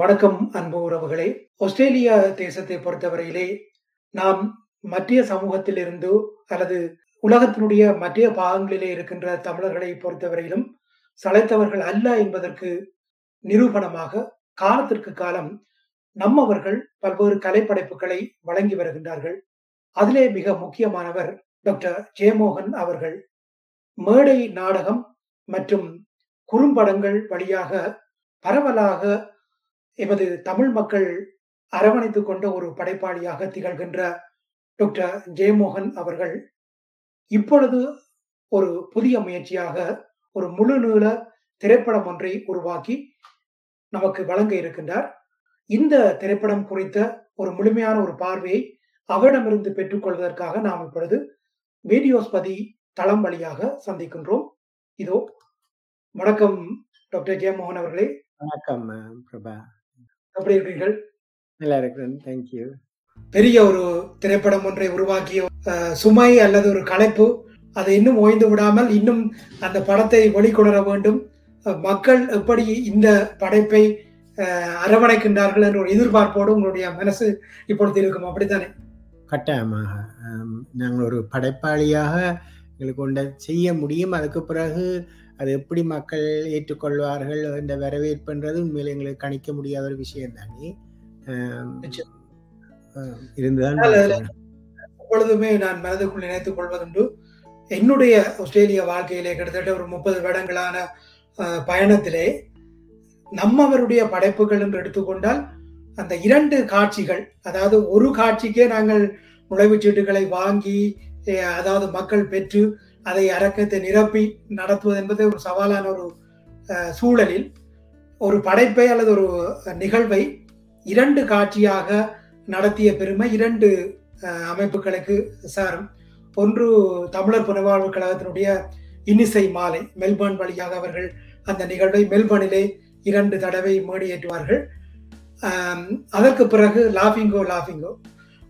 வணக்கம் அன்பு உறவுகளே. ஆஸ்திரேலியா தேசத்தை பொறுத்தவரையிலே நாம் மத்திய சமூகத்திலிருந்தோ அல்லது உலகத்தினுடைய மத்திய பாகங்களிலே இருக்கின்ற தமிழர்களை பொறுத்தவரையிலும் சளைத்தவர்கள் அல்ல என்பதற்கு நிரூபணமாக காலத்திற்கு காலம் நம்மவர்கள் பல்வேறு கலைப்படைப்புகளை வழங்கி வருகின்றார்கள். அதிலே மிக முக்கியமானவர் டாக்டர் ஜெயமோகன் அவர்கள். மேடை நாடகம் மற்றும் குறும்படங்கள் வழியாக பரவலாக எமது தமிழ் மக்கள் அரவணைத்து கொண்ட ஒரு படைப்பாளியாக திகழ்கின்ற டாக்டர் ஜெயமோகன் அவர்கள் இப்பொழுது ஒரு புதிய முயற்சியாக ஒரு முழு நீள திரைப்படம் ஒன்றை உருவாக்கி நமக்கு வழங்க இருக்கின்றார். இந்த திரைப்படம் குறித்த ஒரு முழுமையான ஒரு பார்வையை அவரிடமிருந்து பெற்றுக்கொள்வதற்காக நாம் இப்பொழுது வீடியோஸ்பதி தளம் வழியாக சந்திக்கின்றோம். இதோ வணக்கம் டாக்டர் ஜெயமோகன் அவர்களே. வணக்கம் பிரபா. எப்படி இருக்கிறீர்கள் நல்லா இருக்கிறேன். தேங்க்யூ பெரிய ஒரு திரைப்படம் ஒன்றை உருவாக்கிய சுமை அல்லது ஒரு கலைப்பு அதை இன்னும் ஓய்ந்து விடாமல் இன்னும் அந்த படத்தை வெளிக்கொணர வேண்டும். மக்கள் எப்படி இந்த படைப்பை அரவணைக்கின்றார்கள் என்ற ஒரு எதிர்பார்ப்போடு உங்களுடைய மனசு இப்பொழுது இருக்கும். அப்படித்தானே? கட்டாயமாக. நாங்கள் ஒரு படைப்பாளியாக எங்களுக்கு ஒன்றை செய்ய முடியும். அதுக்கு பிறகு அது எப்படி மக்கள் ஏற்றுக்கொள்வார்கள் இந்த வரவேற்புன்றது உண்மையில எங்களுக்கு கணிக்க முடியாத ஒரு விஷயம் தானே இருந்துதான். எப்பொழுதுமே நான் மனதுக்குள் நினைத்துக் கொள்வதுண்டு என்னுடைய ஆஸ்திரேலிய வாழ்க்கையிலே கிட்டத்தட்ட ஒரு முப்பது வருடங்களான பயணத்திலே நம்மவருடைய படைப்புகள் என்று எடுத்துக்கொண்டால் அந்த இரண்டு காட்சிகள் அதாவது ஒரு காட்சிக்கே நாங்கள் நுழைவுச் சீட்டுகளை வாங்கி அதாவது மக்கள் பெற்று அதை அரக்கத்தை நிரப்பி நடத்துவது என்பது ஒரு சவாலான ஒரு சூழலில் ஒரு படைப்பை அல்லது ஒரு நிகழ்வை இரண்டு காட்சியாக நடத்திய பெருமை இரண்டு அமைப்புகளுக்கு சாரும். ஒன்று தமிழர் புனவாழ்வு கழகத்தினுடைய இன்னிசை மாலை மெல்பர்ன் வழியாக அவர்கள் அந்த நிகழ்வை மெல்பர்னிலே இரண்டு தடவை மேடியேற்றுவார்கள். அதற்கு பிறகு லாஃபிங்கோ லாஃபிங்கோ.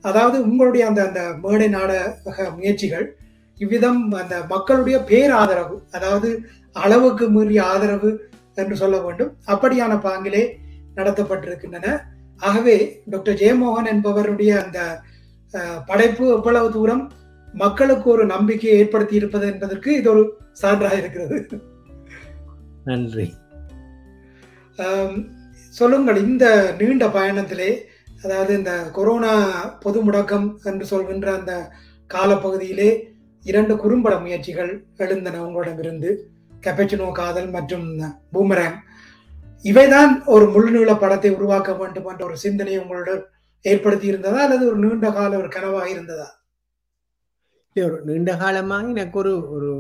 அதாவது உங்களுடைய அந்த அந்த மேடை நாடக முயற்சிகள் இவ்விதம் அந்த மக்களுடைய பேராதரவு அதாவது அளவுக்கு மீறிய ஆதரவு என்று சொல்ல வேண்டும். அப்படியான பாங்கிலே நடத்தப்பட்டிருக்கின்றன. ஆகவே டாக்டர் ஜெயமோகன் என்பவருடைய அந்த படைப்பு எவ்வளவு தூரம் மக்களுக்கு ஒரு நம்பிக்கையை ஏற்படுத்தி இருப்பது என்பதற்கு இது ஒரு சான்றாக இருக்கிறது. நன்றி. சொல்லுங்கள் இந்த நீண்ட பயணத்திலே அதாவது இந்த கொரோனா பொது முடக்கம் என்று சொல்கின்ற அந்த காலப்பகுதியிலே இரண்டு குறும்பட முயற்சிகள் எழுந்தன உங்களிடமிருந்து. கெப்பச்சினோ காதல் மற்றும் பூமராங் இவைதான் ஒரு முழுநீள படத்தை உருவாக்க வேண்டும் என்ற ஒரு சிந்தனை உங்களோட ஏற்படுத்தி இருந்ததா அல்லது ஒரு நீண்ட கால ஒரு கனவாக இருந்ததா? ஒரு நீண்ட காலமாக எனக்கு ஒரு ஒரு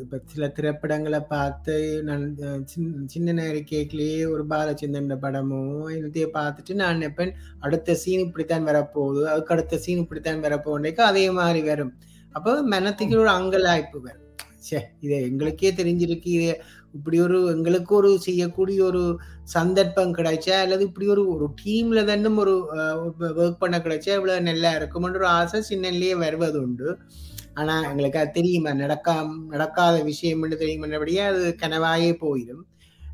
இப்ப சில திரைப்படங்களை பார்த்து நான் சின்ன சின்ன ஒரு பாலச்சந்திரன் படமோ என்னத்தையே பார்த்துட்டு நான் நினைப்பேன் அடுத்த சீன் இப்படித்தான் வரப்போகுது அதுக்கு அடுத்த சீன் இப்படித்தான் வரப்போகுதுக்கு அதே மாதிரி வரும். அப்போ மனத்துக்கு ஒரு அங்கலாய்ப்பு வரும். சே இது எங்களுக்கே தெரிஞ்சிருக்கு. இது இப்படி ஒரு எங்களுக்கு ஒரு செய்யக்கூடிய ஒரு சந்தர்ப்பம் கிடைச்சா அல்லது இப்படி ஒரு ஒரு டீம்ல தானும் ஒரு ஒர்க் பண்ண கிடைச்சா இவ்வளவு நல்லா இருக்கும்ன்ற ஒரு ஆசை சின்னலேயே வருவது உண்டு. ஆனா எங்களுக்கு அது தெரியுமா? நடக்கா நடக்காத விஷயம்னு தெரியுமன்றபடியே அது கனவாயே போயிடும்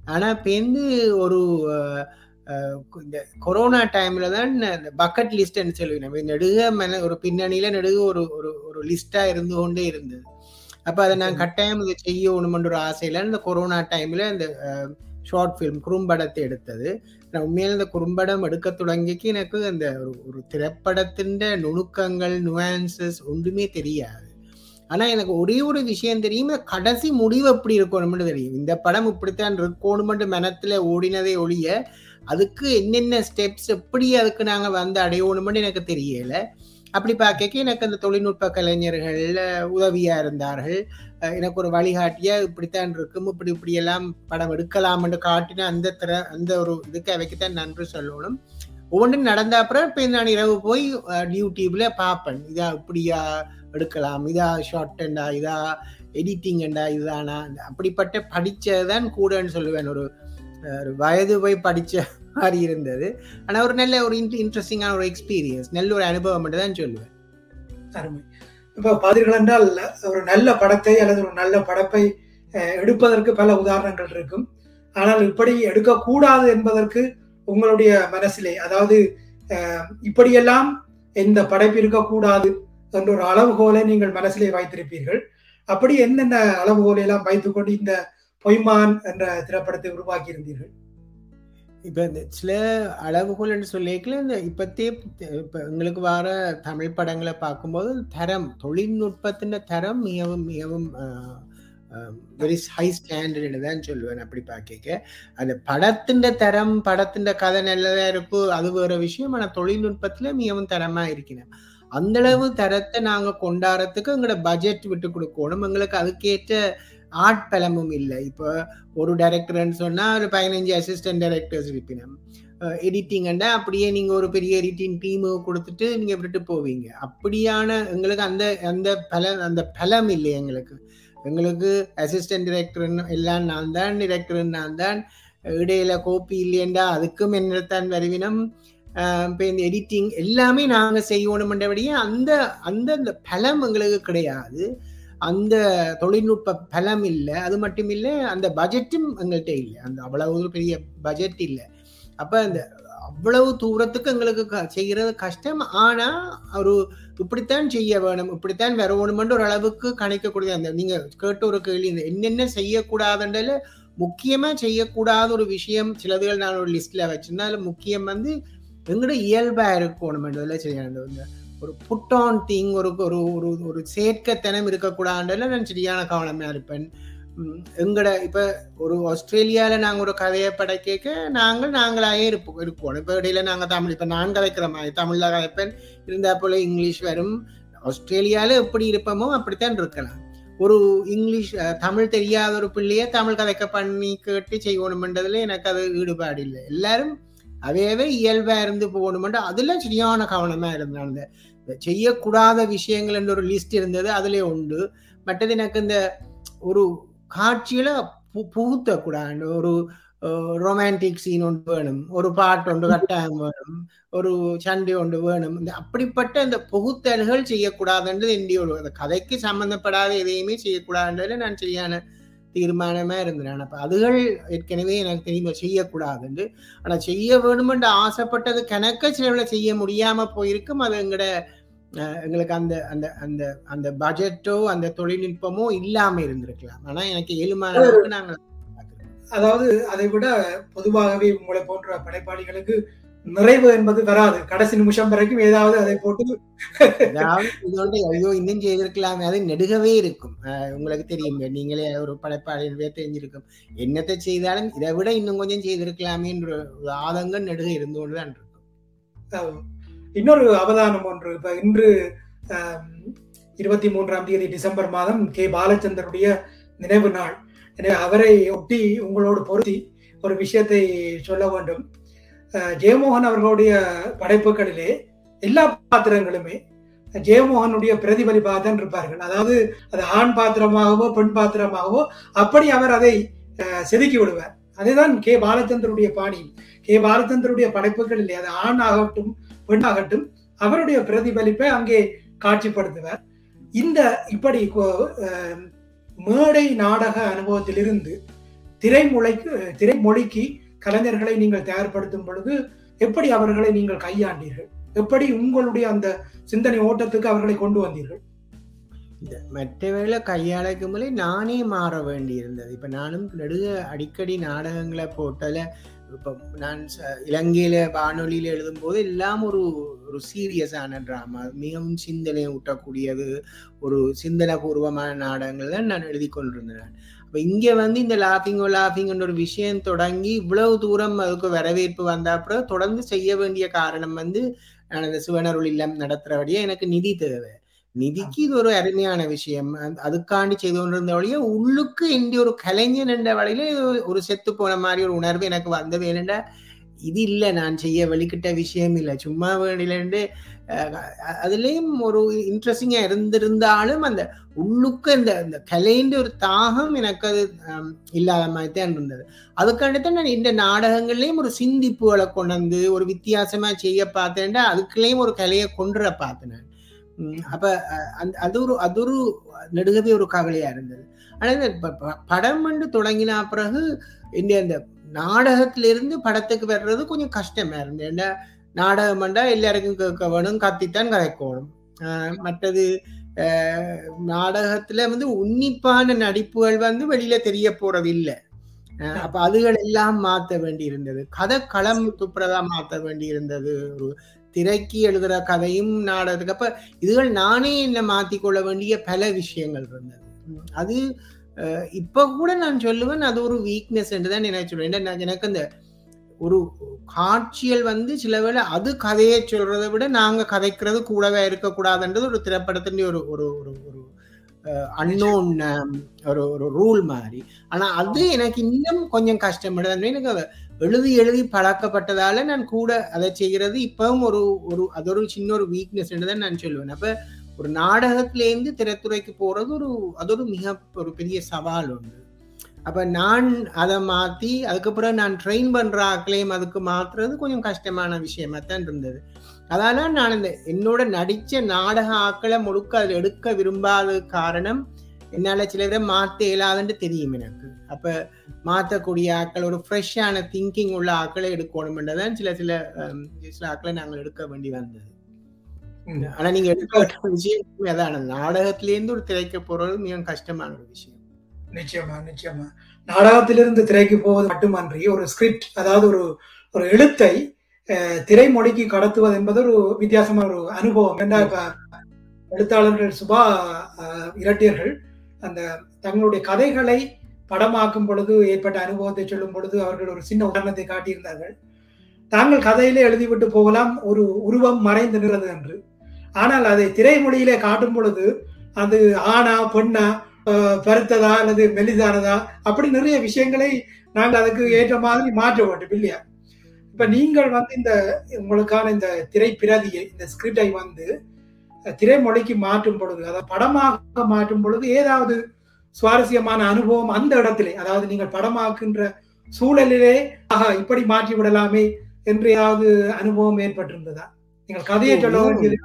ஆனா பேருந்து ஒரு அஹ், இந்த கொரோனா டைம்ல தான் இந்த பக்கெட் லிஸ்ட்னு சொல்லி நம்ம. நெடுக மன ஒரு பின்னணியில நெடுக ஒரு ஒரு ஒரு லிஸ்டா இருந்து கொண்டே இருந்தது. அப்ப அதை நான் கட்டாயம் இதை செய்யணுமென்ற ஒரு ஆசையில இந்த கொரோனா டைம்ல இந்த ஷார்ட் ஃபிலிம் குறும்படத்தை எடுத்தது. நான் உண்மையில இந்த குறும்படம் எடுக்க தொடங்கிக்கு எனக்கு அந்த ஒரு ஒரு திரைப்படத்தின் நுணுக்கங்கள் நுவான்சஸ் ஒன்றுமே தெரியாது. ஆனா எனக்கு ஒரே ஒரு விஷயம் தெரியும் கடைசி முடிவு எப்படி இருக்கணும்னு தெரியும். இந்த படம் இப்படித்தான் இருக்கணும்னு மனத்துல ஓடினதே ஒழிய அதுக்கு என்னென்ன ஸ்டெப்ஸ் எப்படி அதுக்கு நாங்கள் வந்து அடையணும்னு எனக்கு தெரியல. அப்படி பார்க்க எனக்கு அந்த தொழில்நுட்ப கலைஞர்கள் உதவியாக இருந்தார்கள். எனக்கு ஒரு வழிகாட்டியா இப்படித்தான் இருக்கும் இப்படி இப்படியெல்லாம் படம் படம் எடுக்கலாம்னு காட்டின அந்த திற அந்த ஒரு இதுக்கு அவைக்குத்தான் நன்றி சொல்லணும். ஒவ்வொன்றும் நடந்த அப்புறம் இப்போ நான் இரவு போய் யூடியூப்ல பார்ப்பேன். இதா இப்படியா எடுக்கலாம் இதா ஷார்ட் இதா எடிட்டிங்டா இதுதானா அப்படிப்பட்ட படித்ததான் கூடன்னு சொல்லுவேன். ஒரு வயது போய் படித்த மாதிரி இருந்தது. ஆனால் ஒரு நல்ல ஒரு இன்ட்ரெஸ்டிங்கான ஒரு எக்ஸ்பீரியன்ஸ் நல்ல ஒரு அனுபவம் மட்டும் தான் சொல்லுவேன். அருமை. இப்போ பார்த்தீர்கள் என்றால் ஒரு நல்ல படத்தை அல்லது ஒரு நல்ல படப்பை எடுப்பதற்கு பல உதாரணங்கள் இருக்கும். ஆனால் இப்படி எடுக்கக்கூடாது என்பதற்கு உங்களுடைய மனசிலே அதாவது இப்படியெல்லாம் இந்த படைப்பு இருக்கக்கூடாது என்ற ஒரு அளவுகோலை நீங்கள் மனசிலே வைத்திருப்பீர்கள். அப்படி என்னென்ன அளவுகோலை எல்லாம் வைத்துக்கொண்டு இந்த பொய்மான் என்ற திரைப்படத்தை உருவாக்கி இருந்தீர்கள் இப்ப இந்த சில அளவுகோல்னு சொல்லிக்கல இந்த இப்பத்தே இப்ப எங்களுக்கு வர தமிழ் படங்களை பார்க்கும்போது தரம் தொழில்நுட்பத்தின் தரம் மிகவும் மிகவும் வெரி ஹை ஸ்டாண்டர்டு தான் சொல்லுவேன் அப்படி பார்க்க. அந்த படத்தின் தரம் படத்தின் கதை நல்லதா இருக்கும் அது வேற விஷயம் ஆனால் தொழில்நுட்பத்துல மிகவும் தரமா இருக்கிறேன் அந்த அளவு தரத்தை நாங்கள் கொண்டாடுறதுக்கு எங்களோட பட்ஜெட் விட்டு கொடுக்கணும். எங்களுக்கு அதுக்கேற்ற ஆட்பலமும் இல்லை. இப்போ ஒரு டைரக்டர்னு சொன்னால் ஒரு பதினஞ்சு அசிஸ்டன்ட் டைரக்டர்ஸ் இருப்பினம் எடிட்டிங்கண்டா அப்படியே நீங்கள் ஒரு பெரிய எடிட்டிங் டீமு கொடுத்துட்டு நீங்கள் விட்டுட்டு போவீங்க. அப்படியான எங்களுக்கு அந்த அந்த பல அந்த பலம் இல்லை எங்களுக்கு. எங்களுக்கு அசிஸ்டன்ட் டிரெக்டர்னு எல்லாம் நான் தான் டிரெக்டர்னு நான் தான் இடையில கோப்பி இல்லையண்டா அதுக்கும் என்னத்தான் வருவினம். இப்போ இந்த எடிட்டிங் எல்லாமே நாங்கள் செய்யணும்ன்றபடியே அந்த அந்த அந்த பலம் எங்களுக்கு கிடையாது. அந்த தொழில்நுட்ப பலம் இல்லை அது மட்டும் இல்லை அந்த பட்ஜெட்டும் எங்கள்கிட்ட இல்லை. அந்த அவ்வளவு பெரிய பட்ஜெட் இல்லை. அப்போ அந்த அவ்வளவு தூரத்துக்கு எங்களுக்கு க- செய்யறது கஷ்டம். ஆனால் ஒரு இப்படித்தான் செய்ய வேணும் இப்படித்தான் வரணுமென்று ஒரு அளவுக்கு கணிக்கக்கூடிய அந்த நீங்கள் கேட்ட ஒரு கேள்வி என்னென்ன செய்யக்கூடாதுன்றதுல முக்கியமாக செய்யக்கூடாத ஒரு விஷயம் சிலதுகள் நான் ஒரு லிஸ்ட்டில் வச்சுருந்தேன். அதில் முக்கியம் வந்து எங்களோட இயல்பா இருக்கணும்ன்றதுல செய்யணும். இந்த ஒரு புட் ஆன் திங் ஒரு ஒரு ஒரு ஒரு சேர்க்கத்தனம் இருக்கக்கூடாதுன்றதுல நான் சரியான கவனமாக இருப்பேன். எங்கட இப்போ ஒரு ஆஸ்திரேலியாவில் நாங்கள் ஒரு கதையை படைக்க நாங்கள் நாங்களாகவே இருப்போம் இருப்போம். இப்போ இடையில நாங்கள் தமிழ் இப்போ நான் கதைக்கிற மாதிரி தமிழில் கதைப்பேன். இருந்தா போல இங்கிலீஷ் வரும். ஆஸ்திரேலியாவில் எப்படி இருப்போமோ அப்படித்தான் இருக்கலாம். ஒரு இங்கிலீஷ் தமிழ் தெரியாத ஒரு பிள்ளைய தமிழ் கதைக்க பண்ணி கேட்டு செய்யணுமென்றதுல எனக்கு அது ஈடுபாடு இல்லை எல்லாரும் அவையவே இயல்பாக இருந்து போகணுமென்ற அதுல சரியான கவனமாக இருந்தாங்க. செய்யக்கூடாத விஷயங்கள் என்ற ஒரு லிஸ்ட் இருந்தது அதுல உண்டு. மற்றது எனக்கு இந்த ஒரு காட்சியில புகுத்தக்கூடாது. ஒரு ரொமான்டிக் சீன் ஒன்று வேணும் ஒரு பாட்டு ஒன்று கட்டாயம் வேணும் ஒரு சண்டை ஒன்று வேணும். இந்த அப்படிப்பட்ட இந்த புகுத்தல்கள் செய்யக்கூடாதுன்றது என்னுடைய அந்த கதைக்கு சம்பந்தப்படாத எதையுமே செய்யக்கூடாதுன்றதுல நான் சரியான தீர்மானமா இருந்தேன். அப்ப அதுகள் ஏற்கனவே எனக்கு தெரியும் செய்யக்கூடாதுன்னு ஆனா செய்ய வேணுமென்று ஆசைப்பட்டது கணக்க சிலவுல செய்ய முடியாம போயிருக்கும். அது எங்கட எங்களுக்கு அந்த அந்த அந்த அந்த பட்ஜெட்டோ அந்த தொழில்நுட்பமோ இல்லாம இருந்திருக்கலாம். ஆனா எனக்கு ஏழுமான அளவுக்கு நாங்க அதாவது அதை விட பொதுவாகவே உங்களை போன்ற படைப்பாளிகளுக்கு நிறைவு என்பது வராது. கடைசி நிமிஷம் வரைக்கும் ஏதாவது அதை போட்டு இதோட ஐயோ இன்னும் செய்திருக்கலாமே அது நெடுகவே இருக்கும். உங்களுக்கு தெரியும் நீங்களே ஒரு படைப்பாளியவே தெரிஞ்சிருக்கும். என்னத்தை செய்தாலும் இதை விட இன்னும் கொஞ்சம் செய்திருக்கலாமேன்ற ஒரு ஆதங்கம் நெடுக இருந்து கொண்டுதான் இருக்கும் இன்னொரு அவதானம் ஒன்று. இப்போ இன்று இருபத்தி மூன்றாம் தேதி டிசம்பர் மாதம் கே. பாலச்சந்தருடைய நினைவு நாள். எனவே அவரை ஒட்டி உங்களோடு பொருத்தி ஒரு விஷயத்தை சொல்ல வேண்டும். ஜெயமோகன் அவர்களுடைய படைப்புகளிலே எல்லா பாத்திரங்களுமே ஜெயமோகனுடைய பிரதிபலிப்பாக தான் இருப்பார்கள். அதாவது அது ஆண் பாத்திரமாகவோ பெண் பாத்திரமாகவோ அப்படி அவர் அதை செதுக்கி விடுவார். அதுதான் கே. பாலச்சந்தருடைய பாணி கே. பாலச்சந்தருடைய படைப்புகளிலே அது ஆண் ஆகட்டும் பெண்ணாகட்டும் அவருடைய பிரதிபலிப்பை அங்கே காட்சிப்படுத்துவார். இந்த இப்படி மேடை நாடக அனுபவத்திலிருந்து திரைமொழிக்கு திரைமொழிக்கு கலைஞர்களை நீங்கள் தயார்படுத்தும் பொழுது எப்படி அவர்களை நீங்கள் கையாண்டீர்கள்? எப்படி உங்களுடைய அந்த சிந்தனை ஓட்டத்துக்கு அவர்களை கொண்டு வந்தீர்கள்? இந்த மற்றவர்களை கையாளக்கும் போது நானே மாற வேண்டி இருந்தது இப்போ நானும் நெடுக அடிக்கடி நாடகங்களை போட்டதில் இப்போ நான் ச- இலங்கையில வானொலியில எழுதும் போது எல்லாம் ஒரு ஒரு சீரியஸான ட்ராமா மிகவும் சிந்தனை ஊட்டக்கூடியது ஒரு சிந்தனை பூர்வமான நாடகங்கள் தான் நான் எழுதி கொண்டிருந்தேன் அப்போ இங்கே வந்து இந்த லாஃபிங் லாஃபிங்ன்ற ஒரு விஷயம் தொடங்கி இவ்வளவு தூரம் அதுக்கு வரவேற்பு வந்த அப்புறம் தொடர்ந்து செய்ய வேண்டிய காரணம் வந்து நான் அந்த சிவனருள் இல்லம் நடத்துறபடியே எனக்கு நிதி தேவை நிதிக்கு இது ஒரு அருமையான விஷயம். அதுக்காண்டி செய்து கொண்டிருந்த வழியே உள்ளுக்கு எந்த ஒரு கலைஞன் என்ற வழியில இது ஒரு செத்து போன மாதிரி ஒரு உணர்வு எனக்கு வந்தது. என்னடா இது இல்லை நான் செய்ய வெளிக்கிட்ட விஷயம் இல்லை. சும்மா வேண்டிலண்டு அதுலேயும் ஒரு இன்ட்ரெஸ்டிங்காக இருந்திருந்தாலும் அந்த உள்ளுக்கு இந்த இந்த கலைன்ற ஒரு தாகம் எனக்கு அது இல்லாத மாதிரி தான் இருந்தது. அதுக்காண்டி நான் இந்த நாடகங்கள்லேயும் ஒரு சிந்திப்புகளை கொண்டு வந்து ஒரு வித்தியாசமாக செய்ய பார்த்தேன்டா அதுக்குள்ளேயும் ஒரு கலையை கொண்டுற பார்த்தேன் நான். அப்ப அஹ், அந்த அது ஒரு அது ஒரு நெடுகவே ஒரு கவலையா இருந்தது ஆனா இந்த ப- படம் வந்து தொடங்கினா பிறகு இந்த அந்த நாடகத்திலிருந்து படத்துக்கு வர்றது கொஞ்சம் கஷ்டமா இருந்தது என்ன நாடகம் பண்ணா எல்லாருக்கும் கேட்க வேணும் கத்தித்தான் கதைக்கணும் ஆஹ் மற்றது ஆஹ் நாடகத்துல வந்து உன்னிப்பான நடிப்புகள் வந்து வெளியில தெரிய போறதில்லை அப்ப அதுகள் எல்லாம் மாத்த வேண்டி இருந்தது கதை களம் துப்புரதா மாத்த வேண்டி இருந்தது ஒரு திரைக்கு எழுதுகிற கதையும் நாடகத்துக்கு. அப்போ இதுகள் நானே என்னை மாற்றிக்கொள்ள வேண்டிய பல விஷயங்கள் இருந்தது. அது இப்போ கூட நான் சொல்லுவேன் அது ஒரு வீக்னஸ் என்று தான் நினைச்சு சொல்லுவேன். நான் எனக்கு அந்த ஒரு காட்சியல் வந்து சில வேளை அது கதையை சொல்றதை விட நாங்க கதைக்கிறது கூடவே இருக்கக்கூடாதுன்றது ஒரு திரைப்படத்தின் ஒரு ஒரு ஒரு ஒரு அன்னோன் ஒரு ஒரு ரூல் மாதிரி ஆனா அது எனக்கு இன்னும் கொஞ்சம் கஷ்டப்படுது. எனக்கு எழுதி எழுதி பழக்கப்பட்டதால நான் கூட அதை செய்கிறது இப்பவும் ஒரு ஒரு அது ஒரு சின்ன ஒரு வீக்னஸ் தான் நான் சொல்லுவேன் அப்ப ஒரு நாடகத்திலேருந்து திரைத்துறைக்கு போறது ஒரு அது ஒரு மிக ஒரு பெரிய சவால் உண்டு. அப்ப நான் அதை மாத்தி அதுக்கப்புறம் நான் ட்ரெயின் பண்ற ஆக்களையும் அதுக்கு மாத்துறது கொஞ்சம் கஷ்டமான விஷயமா தான் இருந்தது. அதனால நான் இந்த என்னோட நடிச்ச நாடக ஆக்களை முழுக்க அதில் எடுக்க விரும்பாத காரணம் என்னால சில இதை மாத்த இயலாதுன்னு தெரியும் எனக்கு. அப்ப மாத்தக்கூடிய ஆக்கள் ஒரு ஃப்ரெஷ்ஷான திங்கிங் உள்ள ஆக்களை எடுக்கணும்ன்றதான் சில சில சில ஆக்களை நாங்கள் எடுக்க வேண்டி வந்தது. ஆனா நீங்க எடுக்க விஷயம் அதான். நாடகத்திலேருந்து ஒரு திரைக்க போறது மிக கஷ்டமான ஒரு விஷயம். நிச்சயமா நிச்சயமா. நாடகத்திலிருந்து திரைக்கு போவது மட்டுமன்றி ஒரு ஸ்கிரிப்ட் அதாவது ஒரு ஒரு எழுத்தை திரைமொழிக்கு கடத்துவது என்பது ஒரு வித்தியாசமான ஒரு அனுபவம். எழுத்தாளர்கள் சுபா இரட்டியர்கள் அந்த தங்களுடைய கதைகளை படமாக்கும் பொழுது ஏற்பட்ட அனுபவத்தை சொல்லும் பொழுது அவர்கள் ஒரு சின்ன உதாரணத்தை காட்டியிருந்தார்கள். தாங்கள் கதையிலே எழுதிவிட்டு போகலாம் ஒரு உருவம் மறைந்து நிறது என்று. ஆனால் அதை திரைமொழியிலே காட்டும் பொழுது அது ஆணா பொண்ணா பருத்ததா அல்லது மெலிதானதா அப்படி நிறைய விஷயங்களை நாங்கள் அதுக்கு ஏற்ற மாதிரி மாற்ற வேண்டும் இல்லையா? இப்ப நீங்கள் வந்து இந்த உங்களுக்கான இந்த திரைப்பிரதியை இந்த ஸ்கிரிப்டை வந்து திரைமொழிக்கு மாற்றும் பொழுது அதை படமாக மாற்றும் பொழுது ஏதாவது சுவாரஸ்யமான அனுபவம் அந்த இடத்திலே. அதாவது நீங்கள் படமாக்குன்ற சூழலிலே ஆஹா இப்படி மாற்றி விடலாமே என்று ஏதாவது அனுபவம் ஏற்பட்டிருந்ததா? நீங்கள் கதையை சொல்ல வேண்டியது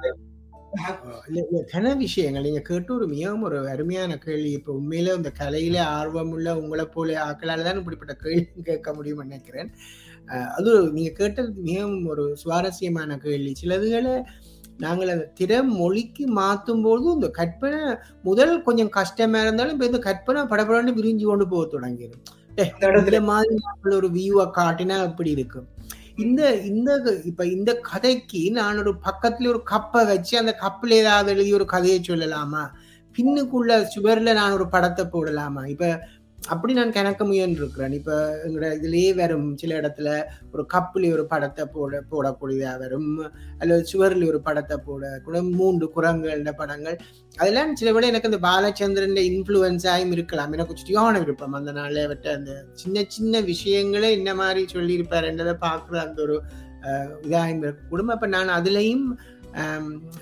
கன விஷயங்கள். நீங்க கேட்டு ஒரு மிகவும் ஒரு அருமையான கேள்வி. இப்ப உண்மையில இந்த கலையில ஆர்வம் உள்ள உங்களை போல ஆக்களால தான் இப்படிப்பட்ட கேள்வி கேட்க முடியும் நினைக்கிறேன். அது நீங்க கேட்டது மிகவும் ஒரு சுவாரஸ்யமான கேள்வி. சிலதுகளை நாங்கள் அதை திற மொழிக்கு மாற்றும் போது இந்த கற்பனை முதல் கொஞ்சம் கஷ்டமா இருந்தாலும் இப்ப இந்த கற்பனை படப்படன்னு விரிஞ்சு கொண்டு போக தொடங்கிடும். இந்த மாதிரி நாங்கள் ஒரு வியூவை காட்டினா அப்படி இருக்கும்? இந்த இந்த இப்ப இந்த கதைக்கு நான் ஒரு பக்கத்துல ஒரு கப்பை வச்சு அந்த கப்பில் ஏதாவது எழுதி ஒரு கதையை சொல்லலாமா? பின்னுக்குள்ள சுவர்ல நான் ஒரு படத்தை போடலாமா? இப்ப அப்படி நான் கணக்க முயன்றிருக்கிறேன். இப்ப எங்களோட இதுலயே வரும். சில இடத்துல ஒரு கப்புலி ஒரு படத்தை போட போடக்கூடியதா வரும். அல்லது சுவரில் ஒரு படத்தை போட கூட மூன்று குரங்கள் படங்கள். அதெல்லாம் சில விட எனக்கு அந்த பாலச்சந்திரன் இன்ஃபுளுன்ஸாயும் இருக்கலாம். எனக்கு சுட்டியான விருப்பம். அந்த நாள்ல விட்ட அந்த சின்ன சின்ன விஷயங்களே என்ன மாதிரி சொல்லியிருப்பாருன்றதை பார்க்குற அந்த ஒரு இதாயும் இருக்கக்கூடும் அப்ப நான் அதுலயும்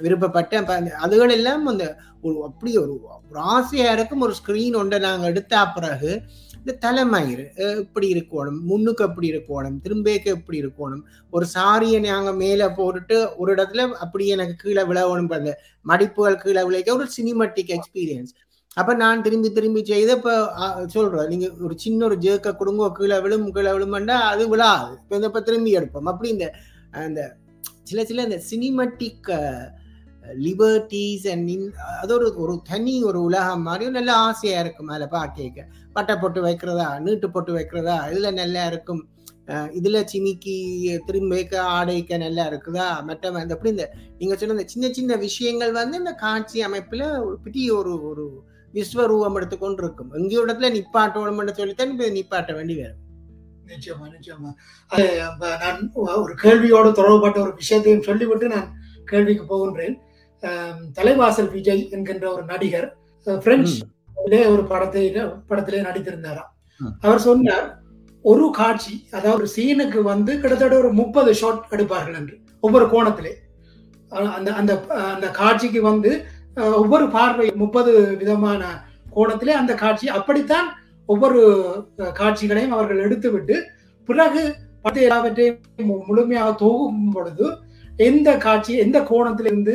விருப்பப்பட்டேன் அதுகள் எல்லாம் அந்த ஒரு அப்படி ஒரு ஒரு ஆசையா இருக்கும் ஒரு ஸ்கிரீன் ஒன்றை நாங்கள் எடுத்த பிறகு இந்த தலைமயிறு இப்படி இருக்கணும் முன்னுக்கு எப்படி இருக்கணும் திரும்பேக்கு எப்படி இருக்கணும் ஒரு சாரியை நாங்கள் மேலே போட்டுட்டு ஒரு இடத்துல அப்படி எனக்கு கீழே விழவணும் அந்த மடிப்புகள் கீழே விளைக்க ஒரு சினிமேட்டிக் எக்ஸ்பீரியன்ஸ் அப்ப நான் திரும்பி திரும்பி செய்த இப்ப சொல்றேன் நீங்க ஒரு சின்ன ஒரு ஜேக்க கொடுங்க கீழே விழும் கீழே விழுமெண்டா அது விழாது. இப்ப திரும்பி எடுப்போம். அப்படி இந்த அந்த சில சில இந்த சினிமேட்டிக் லிபர்ட்டிஸ் அண்ட் அது ஒரு ஒரு தனி ஒரு உலகம் மாதிரியும் நல்ல ஆசையாக இருக்கும் அதில் பார்க்க பட்டை போட்டு வைக்கிறதா நீட்டு போட்டு வைக்கிறதா இதில் நல்லா இருக்கும். இதில் சிமிக்கி திரும்ப ஆடைக்க நல்லா இருக்குதா? மற்ற அந்த அப்படி இந்த நீங்கள் சொன்ன இந்த சின்ன சின்ன விஷயங்கள் வந்து இந்த காட்சி அமைப்பில் ஒரு பெரிய ஒரு ஒரு விஸ்வரூபம் எடுத்துக்கொண்டு இருக்கும் எங்கேயோ இடத்துல நிப்பாட்டோணும்னு சொல்லித்தான் நிப்பாட்ட வேண்டி வரும். நிச்சயமா நிச்சயமா. நான் ஒரு கேள்வியோடு தொடர்புபட்ட ஒரு விஷயத்தையும் சொல்லிவிட்டு நான் கேள்விக்கு போகின்றேன். தலைவாசல் விஜய் என்கின்ற ஒரு நடிகர் பிரெஞ்சு ஒரு படத்தை படத்திலே நடித்திருந்தாராம். அவர் சொன்னார் ஒரு காட்சி அதாவது ஒரு சீனுக்கு வந்து கிட்டத்தட்ட ஒரு முப்பது ஷாட் எடுப்பார்கள் என்று ஒவ்வொரு கோணத்திலே. அந்த அந்த அந்த காட்சிக்கு வந்து ஒவ்வொரு பார்வை முப்பது விதமான கோணத்திலே அந்த காட்சி அப்படித்தான் ஒவ்வொரு காட்சிகளையும் அவர்கள் எடுத்துவிட்டு பிறகு படத்தை எல்லாவற்றையும் முழுமையாக தொகுக்கும் பொழுது எந்த காட்சி எந்த கோணத்திலிருந்து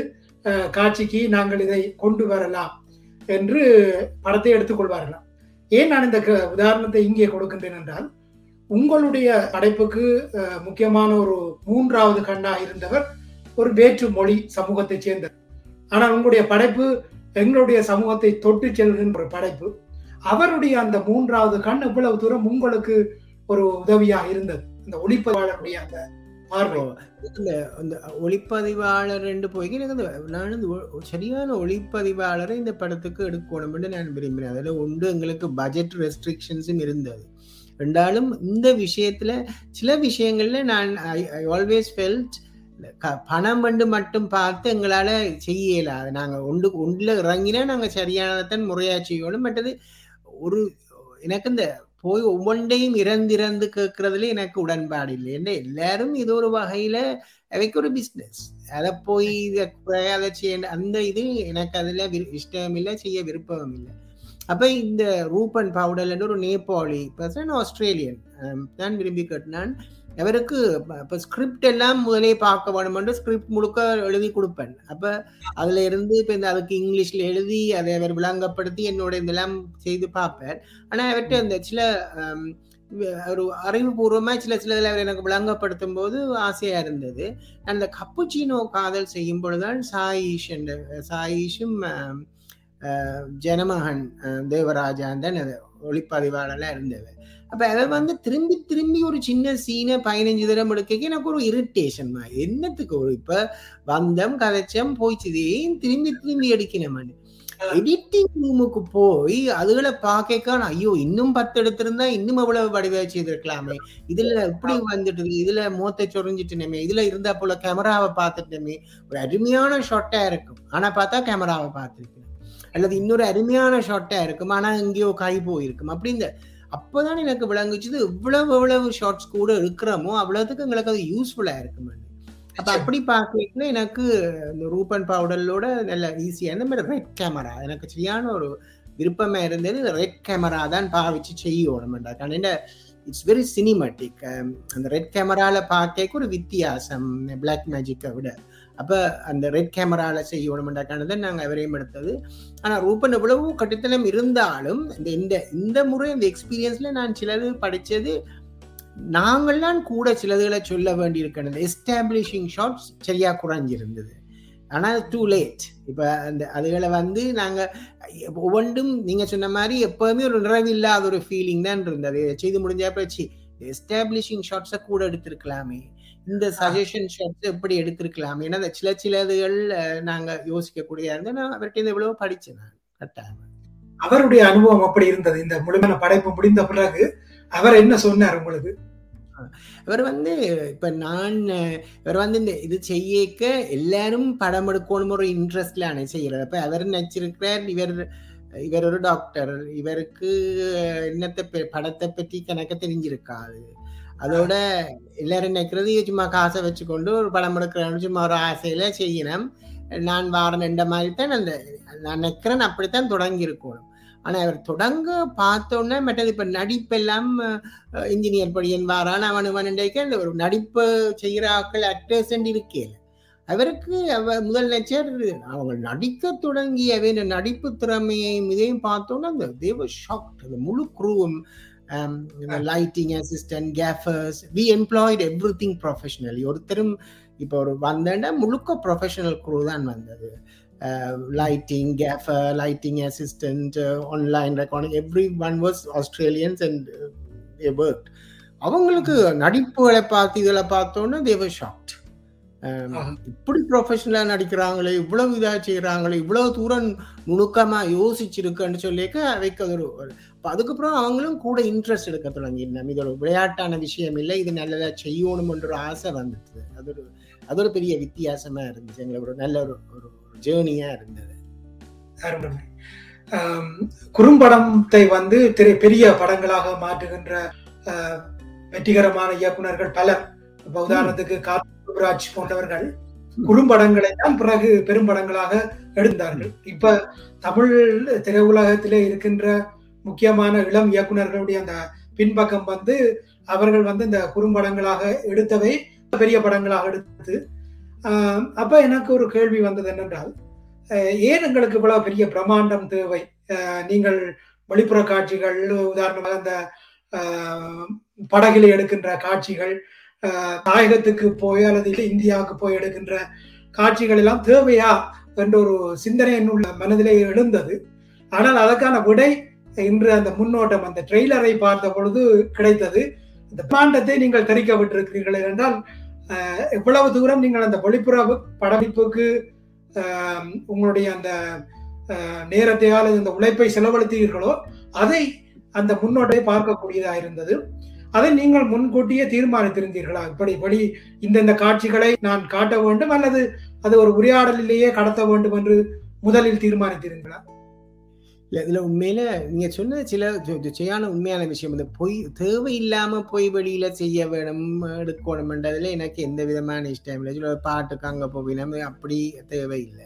காட்சிக்கு நாங்கள் இதை கொண்டு வரலாம் என்று படத்தை எடுத்துக்கொள்வார்களாம் ஏன் நான் இந்த உதாரணத்தை இங்கே கொடுக்கின்றேன் என்றால் உங்களுடைய படைப்புக்கு முக்கியமான ஒரு மூன்றாவது கண்ணாக இருந்தவர் ஒரு வேற்று மொழி சமூகத்தைச் சேர்ந்தவர். ஆனால் உங்களுடைய படைப்பு எங்களுடைய சமூகத்தை தொட்டு செல்கின்ற ஒரு படைப்பு அவருடைய அந்த மூன்றாவது கண் இவ்வளவு தூரம் உங்களுக்கு ஒரு உதவியாக இருந்தது? அந்த ஒளிப்பதிவாளருடைய அந்த இந்த அந்த ஒளிப்பதிவாளர் ரெண்டு போய் எனக்கு நான் சரியான ஒளிப்பதிவாளரை இந்த படத்துக்கு எடுக்கணும்னு நான் விரும்பினேன். அதில் உண்டு எங்களுக்கு பட்ஜெட் ரெஸ்ட்ரிக்ஷன்ஸும் இருந்தது. ரெண்டாலும் இந்த விஷயத்துல சில விஷயங்கள்ல நான் ஐ ஐ ஆல்வேஸ் ஃபெல்ட் பணம் வந்து மட்டும் பார்த்து எங்களால் செய்ய நாங்கள் நாங்க ஒன்று ஒன்றுல இறங்கினா நாங்கள் சரியானதான் முறையாக செய்யணும் மற்றது ஒரு எனக்கு இந்த போய் ஒவ்வொன்றையும் இறந்திறந்து கேட்கறதுல எனக்கு உடன்பாடு இல்லை. என்ன எல்லாரும் இது ஒரு வகையில அவைக்கு ஒரு பிஸ்னஸ் அதை போய் இதை அதை செய்ய அந்த இது எனக்கு அதுல விரு- இஷ்டம் இல்லை செய்ய விருப்பம் இல்லை. அப்ப இந்த ரூப் அண்ட் பவுடர்ல ஒரு நேபாளி பர்சன் ஆஸ்திரேலியன் நான் விரும்பி கேட்டினான் அவருக்கு இப்போ ஸ்கிரிப்ட் எல்லாம் முதலே பார்க்க வேணுமென்று ஸ்கிரிப்ட் முழுக்க எழுதி கொடுப்பேன். அப்ப அதுல இருந்து இப்ப இந்த அதுக்கு இங்கிலீஷ்ல எழுதி அதை அவர் விளங்கப்படுத்தி என்னோட இதெல்லாம் செய்து பார்ப்பேன். ஆனா அவர்கிட்ட இந்த சில ஒரு அறிவுபூர்வமா சில சில இதில் அவர் எனக்கு விளங்கப்படுத்தும் போது ஆசையா இருந்தது. அந்த கப்புச்சினோ காதல் செய்யும் பொழுதுதான் சாயிஷ் என்ற சாயிஷும் ஜனமகன் ஆஹ், தான் ஒளிப்பதிவாளர்லாம் இருந்தது அப்ப அதை வந்து திரும்பி திரும்பி ஒரு சின்ன சீனை பதினஞ்சு தரம் எடுக்க எனக்கு ஒரு இரிட்டேஷன் என்னத்துக்கு ஒரு இப்ப வந்தம் கதைச்சம் போய்ச்சுது ஏன் திரும்பி திரும்பி அடிக்கணும் எடிட்டிங் ரூமுக்கு போய் அதுகளை பார்க்க ஐயோ இன்னும் பத்து எடுத்திருந்தா இன்னும் அவ்வளவு வடிவா செய்திருக்கலாமே இதுல இப்படி வந்துட்டு இதுல மூத்த சொரிஞ்சிட்டுனமே இதுல இருந்தா போல கேமராவை பார்த்துட்டோமே ஒரு அருமையான ஷாட்டா இருக்கும். ஆனா பார்த்தா கேமராவை பார்த்துருக்கணும் அல்லது இன்னொரு அருமையான ஷாட்டா இருக்கும். ஆனா எங்கேயோ கை போயிருக்கும். அப்படி இந்த அப்பதான் எனக்கு விளங்குச்சுது இவ்வளவு எவ்வளவு ஷார்ட்ஸ் கூட இருக்கிறோமோ அவ்வளவுக்கு எங்களுக்கு அது யூஸ்ஃபுல்லா இருக்கும் அப்ப அப்படி பார்க்கல எனக்கு இந்த ரூபன் பவுடரோட நல்ல ஈஸியா இந்த மாதிரி ரெட் கேமரா எனக்கு சரியான ஒரு விருப்பமா இருந்தது. ரெட் கேமரா தான் பாவிச்சு செய்யணும்டா காரணம் இட்ஸ் வெரி சினிமேட்டிக் அந்த ரெட் கேமரால பார்க்க ஒரு வித்தியாசம் பிளாக் மேஜிக்கை விட. அப்போ அந்த ரெட் கேமராவில் செய்யணுமெண்டாக்கானது நாங்கள் அவரையும் எடுத்தது ஆனால் ரூபன் எவ்வளவு கட்டுத்தனம் இருந்தாலும் இந்த இந்த இந்த முறை இந்த எக்ஸ்பீரியன்ஸில் நான் சிலது படித்தது நாங்கள்லாம் கூட சிலதுகளை சொல்ல வேண்டியிருக்கிறது. எஸ்டாப்ளிஷிங் ஷாட்ஸ் சரியாக குறைஞ்சிருந்தது. ஆனால் டூ லேட் இப்போ அந்த அதுகளை வந்து நாங்கள் ஒவ்வொன்றும் நீங்கள் சொன்ன மாதிரி எப்போவுமே ஒரு நிறைவில்லாத ஒரு ஃபீலிங் தான் இருந்தது. செய்து முடிஞ்சா போச்சு எஸ்டாப்ளிஷிங் ஷாட்ஸை கூட எடுத்திருக்கலாமே. இந்த சஜஷன் ஷாட்ஸ் எப்படி எடுத்திருக்கலாமே? ஏன்னா அந்த சில சிலதுகள் நாங்கள் யோசிக்கக்கூடிய இருந்து நான் அவர்கிட்ட இந்த எவ்வளவோ படித்தேன் நான் கட்டாயம். அவருடைய அனுபவம் அப்படி இருந்தது. இந்த முழுமையான படைப்பு முடிந்த பிறகு அவர் என்ன சொன்னார் உங்களுக்கு? இவர் வந்து இப்ப நான் இவர் வந்து இந்த இது செய்யக்க எல்லாரும் படம் எடுக்கணும் ஒரு இன்ட்ரெஸ்ட்ல அணை செய்யறது அப்ப அவர் நினைச்சிருக்கிறார் இவர் இவர் ஒரு டாக்டர் இவருக்கு என்னத்தை படத்தை பற்றி கணக்க தெரிஞ்சிருக்காது. அதோட எல்லாரும் நினைக்கிறது சும்மா காசை வச்சுக்கொண்டு ஒரு படம் எடுக்கிறேன் சும்மா ஒரு ஆசையில செய்யணும். நான் வாரம் என்ற மாதிரி தான் அந்த நான் நினைக்கிறேன் அப்படித்தான் தொடங்கி இருக்கணும் ஆனா அவர் தொடங்க பார்த்தோன்னே மற்றது இப்ப நடிப்பெல்லாம் இன்ஜினியர் படியன் வாரான் அவன் அவனுக்கு இந்த ஒரு நடிப்பு செய்கிற ஆக்கள் அக்டர்ஸ் இருக்கேன் அவருக்கு அவ முதல் நேச்சர் அவங்க நடிக்க தொடங்கியவே இந்த நடிப்பு திறமையையும் இதையும் பார்த்தோன்னா அந்த தேவ ஷாக் அந்த முழு குருவும் lighting assistant gaffers we employed everything professionally ஒருத்தரும் இப்போ ஒரு வந்தேன்னா முழுக்க ப்ரொஃபஷனல் குரூ தான் வந்தது. Lighting gaffer lighting assistant online recording everyone was Australians and work அவங்களுக்கு நடிப்புகளை பார்த்து இதில் பார்த்தோன்னே தேவர் ஷாக்ட் இப்படி ப்ரொஃபஷனலா நடிக்கிறாங்களே இவ்வளவு இதா செய்யறாங்களே இவ்வளவு தூரம் நுணுக்கமா யோசிச்சிருக்குன்னு சொல்லிக்க அவைக்கு அது ஒரு அதுக்கப்புறம் அவங்களும் கூட இன்ட்ரெஸ்ட் எடுக்க தொடங்கிருந்தோம் இது ஒரு விளையாட்டான விஷயம் இல்லை இது நல்லதா செய்யணும்ன்ற ஒரு ஆசை வந்துச்சு அது ஒரு அது ஒரு பெரிய வித்தியாசமா இருந்துச்சு. எங்களுக்கு ஒரு நல்ல ஒரு ஒரு ஜேர்னியா இருந்தது. குறும்படத்தை வந்து திரை பெரிய படங்களாக மாற்றுகின்ற வெற்றிகரமான இயக்குநர்கள் பலர். உதாரணத்துக்கு கார்த்திராஜ் போன்றவர்கள் குறும்படங்களை தான் பிறகு பெரும்படங்களாக எடுத்தார்கள். இப்ப தமிழ் திரையுலகத்திலே இருக்கின்ற முக்கியமான இளம் இயக்குநர்களுடைய அந்த பின்பக்கம் வந்து அவர்கள் வந்து இந்த குறும்படங்களாக எடுத்தவை பெரிய படங்களாக எடுத்து அப்ப எனக்கு ஒரு கேள்வி வந்தது என்னென்றால் ஏன் எங்களுக்கு இவ்வளவு பெரிய பிரம்மாண்டம் தேவை? நீங்கள் வெளிப்புற காட்சிகள் உதாரணமாக அந்த படகில் எடுக்கின்ற காட்சிகள் தாயகத்துக்கு போய் அல்லது இல்லை இந்தியாவுக்கு போய் எடுக்கின்ற காட்சிகள் எல்லாம் தேவையா என்ற ஒரு சிந்தனை என்னுள்ள மனதிலே எழுந்தது. ஆனால் அதற்கான விடை இன்று அந்த முன்னோட்டம் அந்த ட்ரெய்லரை பார்த்த பொழுது கிடைத்தது. இந்த பாண்டத்தை நீங்கள் தெரிவிக்க விட்டிருக்கிறீர்கள் என்றால் எவ்வளவு தூரம் நீங்கள் அந்த வெளிப்புற படப்பிடிப்புக்கு உங்களுடைய அந்த நேரத்தையால் இந்த உழைப்பை செலவழித்தீர்களோ அதை அந்த முன்னோட்டை பார்க்கக்கூடியதாக இருந்தது. அதை நீங்கள் முன்கூட்டியே தீர்மானித்திருந்தீர்களா? இப்படி இப்படி இந்தந்த காட்சிகளை நான் காட்ட வேண்டும் அல்லது அது ஒரு உரையாடலிலேயே கடத்த வேண்டும் என்று முதலில் தீர்மானித்தீர்களா இல்ல இதுல உண்மையில நீங்க சொன்ன சில செய்யான உண்மையான விஷயம். இந்த பொய் தேவையில்லாம பொய் வெளியில செய்ய வேணும் எடுக்கணும்ன்றதுல எனக்கு எந்த விதமான இஷ்டம் இல்லை. சில பாட்டுக்கு அங்க போவினோம் அப்படி தேவையில்லை.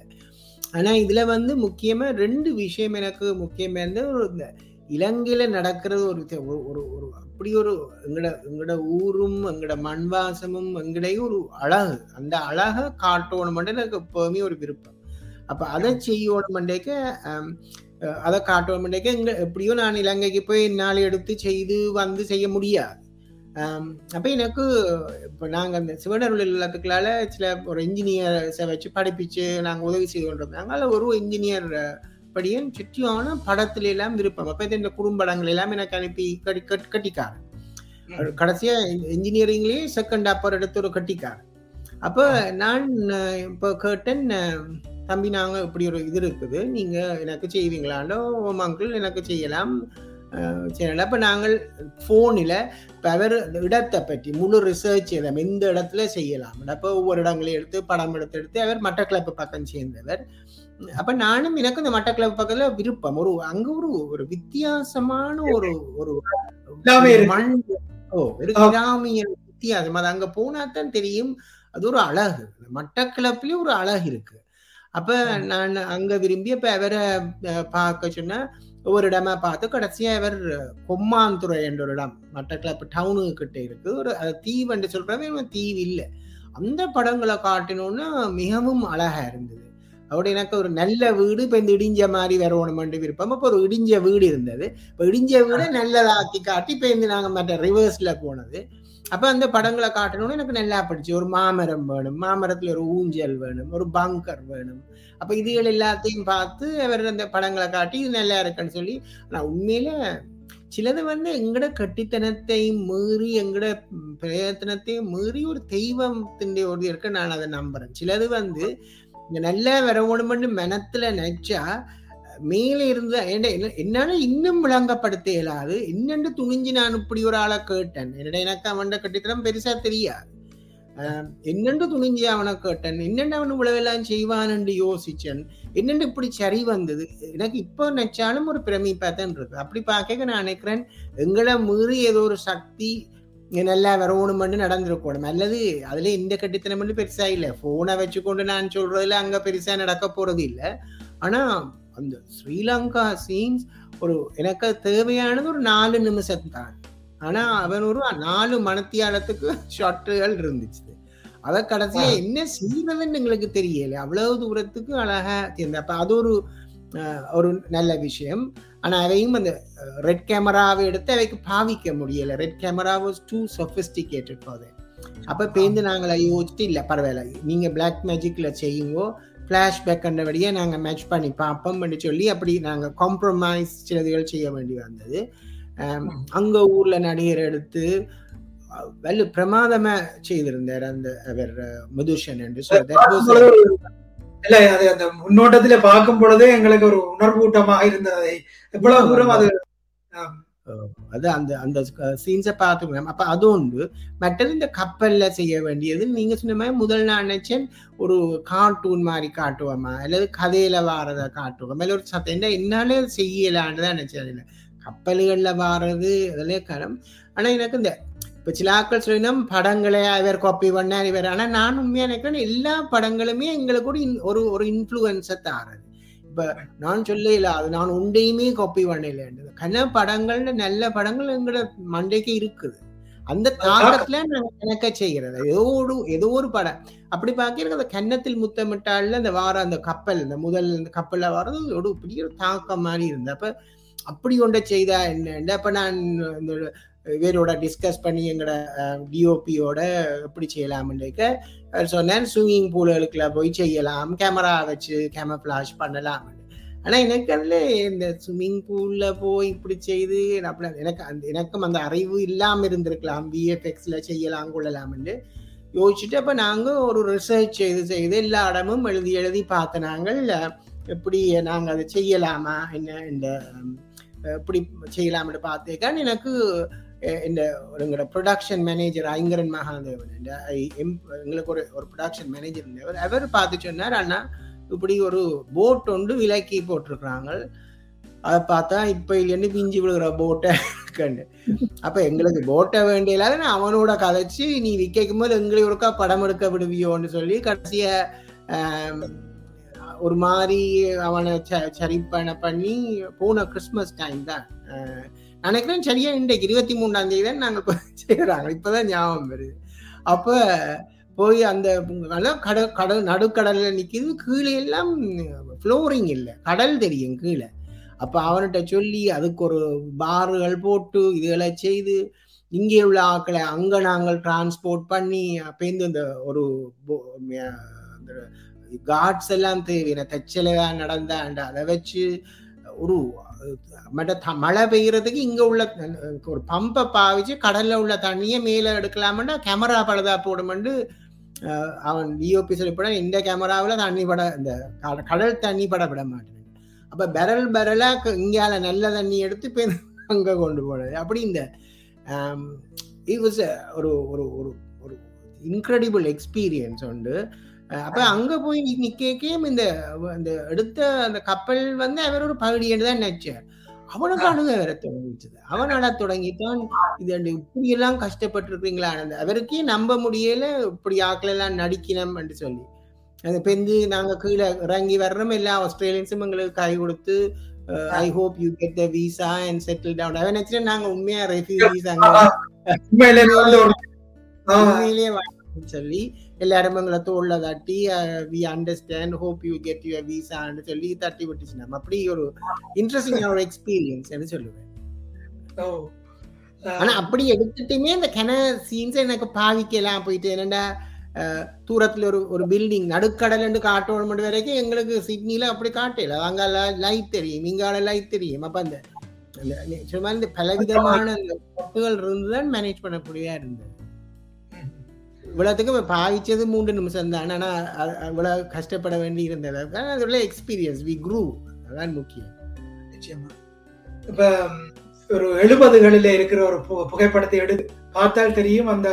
ஆனா இதுல வந்து முக்கியமா ரெண்டு விஷயம் எனக்கு முக்கியமா. ஒரு இலங்கையில நடக்கிறது ஒரு ஒரு ஒரு அப்படி ஒரு எங்கட எங்கட ஊரும் எங்கட மண்வாசமும் எங்கடையும் ஒரு அழகு. அந்த அழகை காட்டணும் எனக்கு எப்பவுமே ஒரு விருப்பம். அப்ப அதை செய்யணும்ண்டேக்க அதை காட்டணும்ண்டேக்க எங்க எப்படியோ நான் இலங்கைக்கு போய் நாள் எடுத்து செய்து வந்து செய்ய முடியாது. அப்ப எனக்கு இப்ப நாங்க அந்த சிவனர் இல்லத்துக்களால சில ஒரு இன்ஜினியர்ஸை வச்சு படிப்பிச்சு நாங்க உதவி செய்து கொண்டிருந்தோம் அதனால ஒரு இன்ஜினியர் படியும் சுற்றியான படத்துல எல்லாம் விருப்பம். அப்ப இந்த குறும்படங்கள் எல்லாம் எனக்கு அனுப்பி கட்டி கட்டிக்காரன் கடைசியா இன்ஜினியரிங்லயே செகண்ட் அப்பர் எடுத்து ஒரு கட்டிக்காரன் அப்ப நான் இப்போ கேட்டேன் தம்பி நாங்க இப்படி ஒரு இது இருக்குது. நீங்க எனக்கு செய்வீங்களாண்டோ ஓம் அங்கிள் எனக்கு செய்யலாம். செய்யலாம் அப்ப நாங்கள் போனில் இப்போ அவர் இடத்தை பற்றி முழு ரிசர்ச் எதை எந்த இடத்துல செய்யலாம்? அப்போ ஒவ்வொரு இடங்களையும் எடுத்து படம் எடுத்து எடுத்து அவர் மட்டக்கிளப்பு பக்கம் சேர்ந்தவர். அப்ப நானும் எனக்கு இந்த மட்டக்கிளப்பு பக்கத்துல விருப்பம். ஒரு அங்க ஒரு ஒரு வித்தியாசமான ஒரு ஒரு மண் ஓ ஒரு கிராமிய வித்தியாசம். அது அங்க போனா தான் தெரியும். அது ஒரு அழகு. மட்டக்கிளப்புலயும் ஒரு அழகு இருக்கு. அப்ப நான் அங்க விரும்பி அப்ப அவரை பார்க்க சொன்னா ஒவ்வொரு இடமா பார்த்து கடைசியா இவர் கொம்மாந்துறை என்ற ஒரு இடம் மட்டக்கிளப்பு டவுனு கிட்ட இருக்கு. ஒரு தீவு என்று சொல்றவே தீவு இல்லை அந்த படங்களை காட்டணும்னா மிகவும் அழகா இருந்தது. அதோட எனக்கு ஒரு நல்ல வீடு இப்ப இந்த இடிஞ்ச மாதிரி வரணும்னு விருப்பம். அப்போ ஒரு இடிஞ்ச வீடு இருந்தது. இப்போ இடிஞ்ச வீடை நல்லதாக்கி காட்டி இப்ப இந்த நாங்க மற்ற ரிவர்ஸ்ல போனது. அப்ப அந்த படங்களை காட்டணும்னு எனக்கு நல்லா பிடிச்சி. ஒரு மாமரம் வேணும் மாமரத்துல ஒரு ஊஞ்சல் வேணும் ஒரு பங்கர் வேணும். அப்ப இதுகள் எல்லாத்தையும் பார்த்து அவர் அந்த படங்களை காட்டி இது நல்லா இருக்குன்னு சொல்லி. ஆனா உண்மையில சிலது வந்து எங்கட கட்டித்தனத்தை மீறி எங்கட பிரயத்தனத்தையும் மீறி ஒரு தெய்வத்தின் ஒரு இருக்க நான் அதை நம்புறேன். சிலது வந்து இந்த நல்லா வரணும்னு மனத்துல நினைச்சா மேலே இருந்து என்னால இன்னும் விளங்கப்படுத்த இயலாது என்னென்று துணிஞ்சு நான் இப்படி ஒரு ஆளை கேட்டேன். என்னடா எனக்கு அவன் கட்டித்தனம் பெருசா தெரியாது. என்னென்று துணிஞ்சு அவனை கேட்டேன். என்னென்ன அவன் உழவெல்லாம் செய்வான் என்று யோசிச்சேன். என்னென்று இப்படி சரி வந்தது? எனக்கு இப்போ நினைச்சாலும் ஒரு பிரமிப்பாத்தான் இருக்கு. அப்படி பார்க்க நான் நினைக்கிறேன் எங்களை மீறி ஏதோ ஒரு சக்தி நல்லா பண்ணி நடந்திருக்கணும். அல்லது அதுல இந்த கட்டித்தனம் பெருசா இல்லை. போனை வச்சுக்கொண்டு நான் சொல்றதுல அங்க பெருசா நடக்க போறது இல்லை ஆனா அந்த ஸ்ரீலங்கா சீன்ஸ் ஒரு எனக்கு தேவையானது ஒரு நாலு நிமிஷம் தான். ஆனா அவன் ஒரு நாலு மணத்தியாலத்துக்கு ஷாட்டுகள் இருந்துச்சு. அத கடைசியா என்ன செய்யறதுன்னு எங்களுக்கு தெரியல. அவ்வளவு தூரத்துக்கு அழகா தெரிந்த அப்ப அது ஒரு ஒரு நல்ல விஷயம். ஆனா அவையும் அந்த ரெட் கேமராவை எடுத்து அவைக்கு பாவிக்க முடியல. Red camera was too sophisticated for அப்ப பேருந்து நாங்களை யோசிச்சுட்டு இல்ல பரவாயில்ல. நீங்க பிளாக் மேஜிக்ல செய்யுங்கோ. ஃப்ளாஷ்பேக் கண்டபடியே நாங்கள் மேட்ச் பண்ணி பார்ப்போம் சொல்லி அப்படி நாங்கள் காம்ப்ரமைஸ் சிலதுகள் செய்ய வேண்டி வந்தது. அங்க ஊர்ல நடிகர் எடுத்து வெல் பிரமாதமா செய்திருந்தார் அந்த அவர் மதுஷன் என்று இல்ல அது அந்த முன்னோட்டத்துல பார்க்கும் பொழுதே எங்களுக்கு ஒரு உணர்வூட்டமாக இருந்தது. எவ்வளவு தூரம் அது அது அந்த அந்த சீன்ஸை பார்த்துக்கலாம் அப்போ அது உண்டு. மற்றது இந்த கப்பலில் செய்ய வேண்டியது நீங்க சொன்ன மாதிரி முதல் நான் நினைச்சேன் ஒரு கார்ட்டூன் மாதிரி காட்டுவோமா? அல்லது கதையில் வாரதை காட்டுவோம்? இல்லை ஒரு சத்தம் என்னாலே செய்யலான்னு தான் நினைச்சேன் கப்பல்களில் வாரது அதிலே கரம் ஆனா எனக்கு இந்த இப்போ சிலாக்கள் சொல்லினோம் படங்களை இவர் காப்பி பண்ணார் இவர். ஆனால் நான் உண்மையாக நினைக்கிறேன் எல்லா படங்களுமே எங்களுக்கு ஒரு ஒரு இன்ஃப்ளூயன்ஸை தாரது. இப்ப நான் சொல்லல அது நான் ஒன்றையுமே காப்பி பண்ணல கன படங்கள்ல நல்ல படங்கள் எங்களோட மண்டைக்கு இருக்குது. அந்த தாக்கத்துல நாங்க கணக்க செய்கிறது. ஏதோ ஒரு ஏதோ ஒரு படம். அப்படி பார்க்கிறது அந்த கன்னத்தில் முத்தமிட்டால அந்த வார அந்த கப்பல் இந்த முதல் இந்த கப்பல்ல வர்றது ஒரு பெரிய தாக்கம் மாதிரி இருந்தது. அப்ப அப்படி ஒன்றை செய்தா என்ன? அப்ப நான் இந்த இவரோட டிஸ்கஸ் பண்ணி எங்களோட டிஓபியோட எப்படி செய்யலாம்னு சொன்னேன் ஸ்விம்மிங் பூல்களுக்குள்ள போய் செய்யலாம் கேமரா வச்சு கேமரா ஃபிளாஷ் பண்ணலாம். ஆனால் எனக்கு அதில் இந்த ஸ்விம்மிங் பூலில் போய் இப்படி செய்து அப்படி எனக்கு அந்த எனக்கும் அந்த அறிவு இல்லாமல் இருந்திருக்கலாம். விஎஃப்எக்ஸில் செய்யலாம் கொள்ளலாம்னு யோசிச்சுட்டு அப்போ நாங்கள் ஒரு ரிசர்ச் செய்து செய்து எல்லா இடமும் எழுதி எழுதி பார்த்த நாங்கள் எப்படி நாங்கள் அதை செய்யலாமா என்ன இந்த எப்படி செய்யலாம்னு பார்த்தேக்கா எனக்கு இந்த எங்களோட ப்ரொடக்ஷன் மேனேஜர் ஐங்கரன் மகாதேவன். எங்களுக்கு ஒரு ஒரு ப்ரொடக்ஷன் மேனேஜர் இருந்தவர். அவர் பார்த்து சொன்னார் அண்ணா இப்படி ஒரு போட் ஒன்று விலக்கி போட்டிருக்கிறாங்க. அதை பார்த்தா இப்போ இல்லைன்னு பிஞ்சு விழுகிற போட்டை கண்டு அப்போ எங்களுக்கு போட்டை வேண்டியலாத நான் அவனோட கதைச்சு நீ விற்கும் போது எங்களை ஒருக்கா படம் எடுக்க விடுவியோன்னு சொல்லி கடைசியை ஒரு மாதிரி அவனை சரிப்பனை பண்ணி போன கிறிஸ்மஸ் டைம் தான் நினைக்கிறேன் சரியா இன்றைக்கு இருபத்தி மூணாம் தேதி தான் நாங்க செய்யறாங்க இப்பதான் ஞாபகம் வருது. அப்ப போய் அந்த கடல் கடல் நடுக்கடல்ல நிக்குது. கீழே எல்லாம் ஃப்ளோரிங் இல்லை. கடல் தெரியும் கீழே. அப்ப அவன்கிட்ட சொல்லி அதுக்கு ஒரு பாறுகள் போட்டு இதுகளை செய்து இங்கே உள்ள ஆக்களை அங்க நாங்கள் டிரான்ஸ்போர்ட் பண்ணி அப்பேந்து இந்த ஒரு காட்ஸ் எல்லாம் தேவையான தச்சலையா நடந்தாண்ட அதை வச்சு ஒரு மழை பெய்யறதுக்கு இங்க உள்ள ஒரு பம்பை பாவிச்சு கடல்ல உள்ள தண்ணியை மேல எடுக்கலாமண்டா கேமரா பழுதா போடுமெண்டு அவன் டிஓபி சொல்லிப்பட இந்த கேமராவில் தண்ணி பட இந்த கடல் தண்ணி பட விட மாட்டேன். அப்ப பெரல் பெரலா இங்கால நல்ல தண்ணி எடுத்து அங்க கொண்டு போனது அப்படி இந்த இட் வாஸ் ஒரு ஒரு ஒரு ஒரு இன்க்ரெடிபிள் எக்ஸ்பீரியன்ஸ் உண்டு. அப்ப அங்க போய் நிக்கேக்கேம் இந்த இந்த எடுத்த அந்த கப்பல் வந்து அவர் ஒரு பகுதின்னு தான் நினைச்சார் அவனுக்கு அழுக வர தொடங்கிச்சது. அவன் அழ தொடங்கித்தான் இது இப்படி எல்லாம் கஷ்டப்பட்டு இருக்கீங்களா அவருக்கே நம்ப முடியல இப்படி ஆக்கள் எல்லாம் நடிக்கணும் என்று சொல்லி. அந்த பெந்து நாங்க கீழே இறங்கி வர்றோம். எல்லா ஆஸ்திரேலியன்ஸும் எங்களுக்கு கை கொடுத்து I hope you get the visa and settle down அவன் நினைச்சிட்டு நாங்க உண்மையா ரெஃப்யூஜிஸ் அங்க சொல்லி எல்லாரும் எங்களை தோல்ல தட்டி we understand hope you get you விசான்னு சொல்லி தட்டி விட்டுச்சு நம்ம அப்படி ஒரு இன்ட்ரெஸ்டிங் ஒரு எக்ஸ்பீரியன்ஸ் சொல்லுவேன் ஆனா அப்படி எடுத்துட்டுமே இந்த கென சீன்ஸ் எனக்கு பாவிக்கலாம் போயிட்டு என்னடா தூரத்துல ஒரு ஒரு பில்டிங் நடுக்கடல் காட்டணும் வரைக்கும் எங்களுக்கு சிட்னில அப்படி காட்டல அங்க லைட் தெரியும் இங்கால லைட் தெரியும் அப்ப அந்த சும்மா இந்த பலவிதமான இருந்துதான் மேனேஜ் பண்ணக்கூடியதா இருந்தது இவ்வளோத்துக்கு பாவிச்சது மூன்று நிமிஷம் தான். ஆனால் இவ்வளோ கஷ்டப்பட வேண்டி இருந்தது அதோட எக்ஸ்பீரியன்ஸ் வி குரூ அதான் முக்கியம். நிச்சயமா. இப்போ ஒரு எழுபதுகளில் இருக்கிற ஒரு புகைப்படத்தை எடு பார்த்தால் தெரியும் அந்த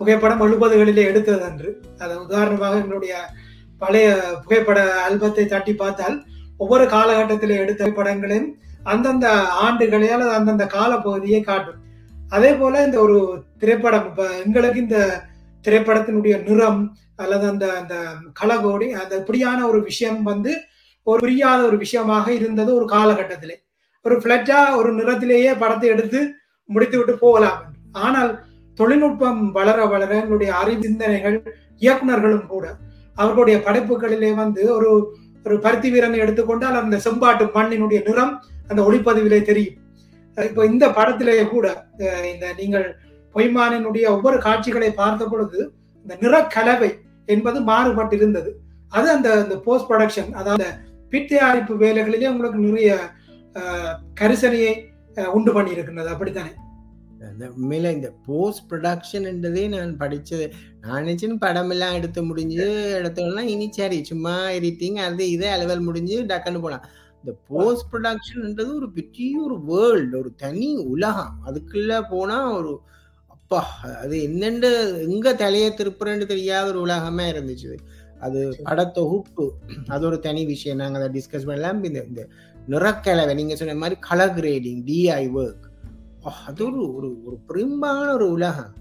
புகைப்படம் எழுபதுகளிலே எடுத்தது என்று அது உதாரணமாக எங்களுடைய பழைய புகைப்பட ஆல்பத்தை தட்டி பார்த்தால் ஒவ்வொரு காலகட்டத்தில் எடுத்த படங்களையும் அந்தந்த ஆண்டுகளே அல்லது அந்தந்த காலப்பகுதியை காட்டும். அதே போல இந்த ஒரு திரைப்படம் இப்போ எங்களுக்கு இந்த திரைப்படத்தினுடைய நிறம் அல்லது அந்த அந்த கலகோடி அந்த இப்படியான ஒரு விஷயம் வந்து ஒரு புரியாத ஒரு விஷயமாக இருந்தது ஒரு காலகட்டத்திலே. ஒரு பிளட்டா ஒரு நிறத்திலேயே படத்தை எடுத்து முடித்து விட்டு போகலாம் ஆனால் தொழில்நுட்பம் வளர வளர எங்களுடைய அறிவு சிந்தனைகள் இயக்குநர்களும் கூட அவர்களுடைய படைப்புகளிலே வந்து ஒரு ஒரு பருத்தி வீரனை எடுத்துக்கொண்டால் அந்த செம்பாட்டு மண்ணினுடைய நிறம் அந்த ஒளிப்பதிவிலே தெரியும். இப்போ இந்த படத்திலேயே கூட இந்த நீங்கள் பொய்மானினுடைய ஒவ்வொரு காட்சிகளை பார்த்த பொழுது இந்த நிறக்கலவை என்பது மாறுபட்டிருந்தது. அது அந்த இந்த போஸ்ட் ப்ரொடக்ஷன் அதாவது பிட் தயாரிப்பு வேலைகளிலே உங்களுக்கு நிறைய கரிசனையை உண்டு பண்ணியிருக்கின்றது. அப்படித்தானே? அப்படித்தானே உண்மையில இந்த போஸ்ட் ப்ரொடக்ஷன்ன்றதே நான் படிச்சது. நான் நினைச்சேன் படம் எல்லாம் எடுத்து முடிஞ்சு எடுத்தோம்னா இனி சரி சும்மா எடிட்டிங் அது இதே அலுவல் முடிஞ்சு டக்குன்னு போலாம். இந்த போஸ்ட் ப்ரொடக்ஷன்ன்றது ஒரு பெரிய ஒரு வேர்ல்டு ஒரு தனி உலகம். அதுக்குள்ள போனா ஒரு அப்பா அது என்னென்று எங்க தலைய திருப்புறன்னு தெரியாத ஒரு உலகமே இருந்துச்சு. அது படத்தொகுப்பு. அது ஒரு தனி விஷயம். நாங்க அதை டிஸ்கஸ் பண்ணலாம். இந்த இந்த நிறக்கலவை நீங்க சொன்ன மாதிரி கலர் கிரேடிங் டிஐ ஒர்க் அது ஒரு ஒரு ஒரு பெரும்பான ஒரு உலகம்.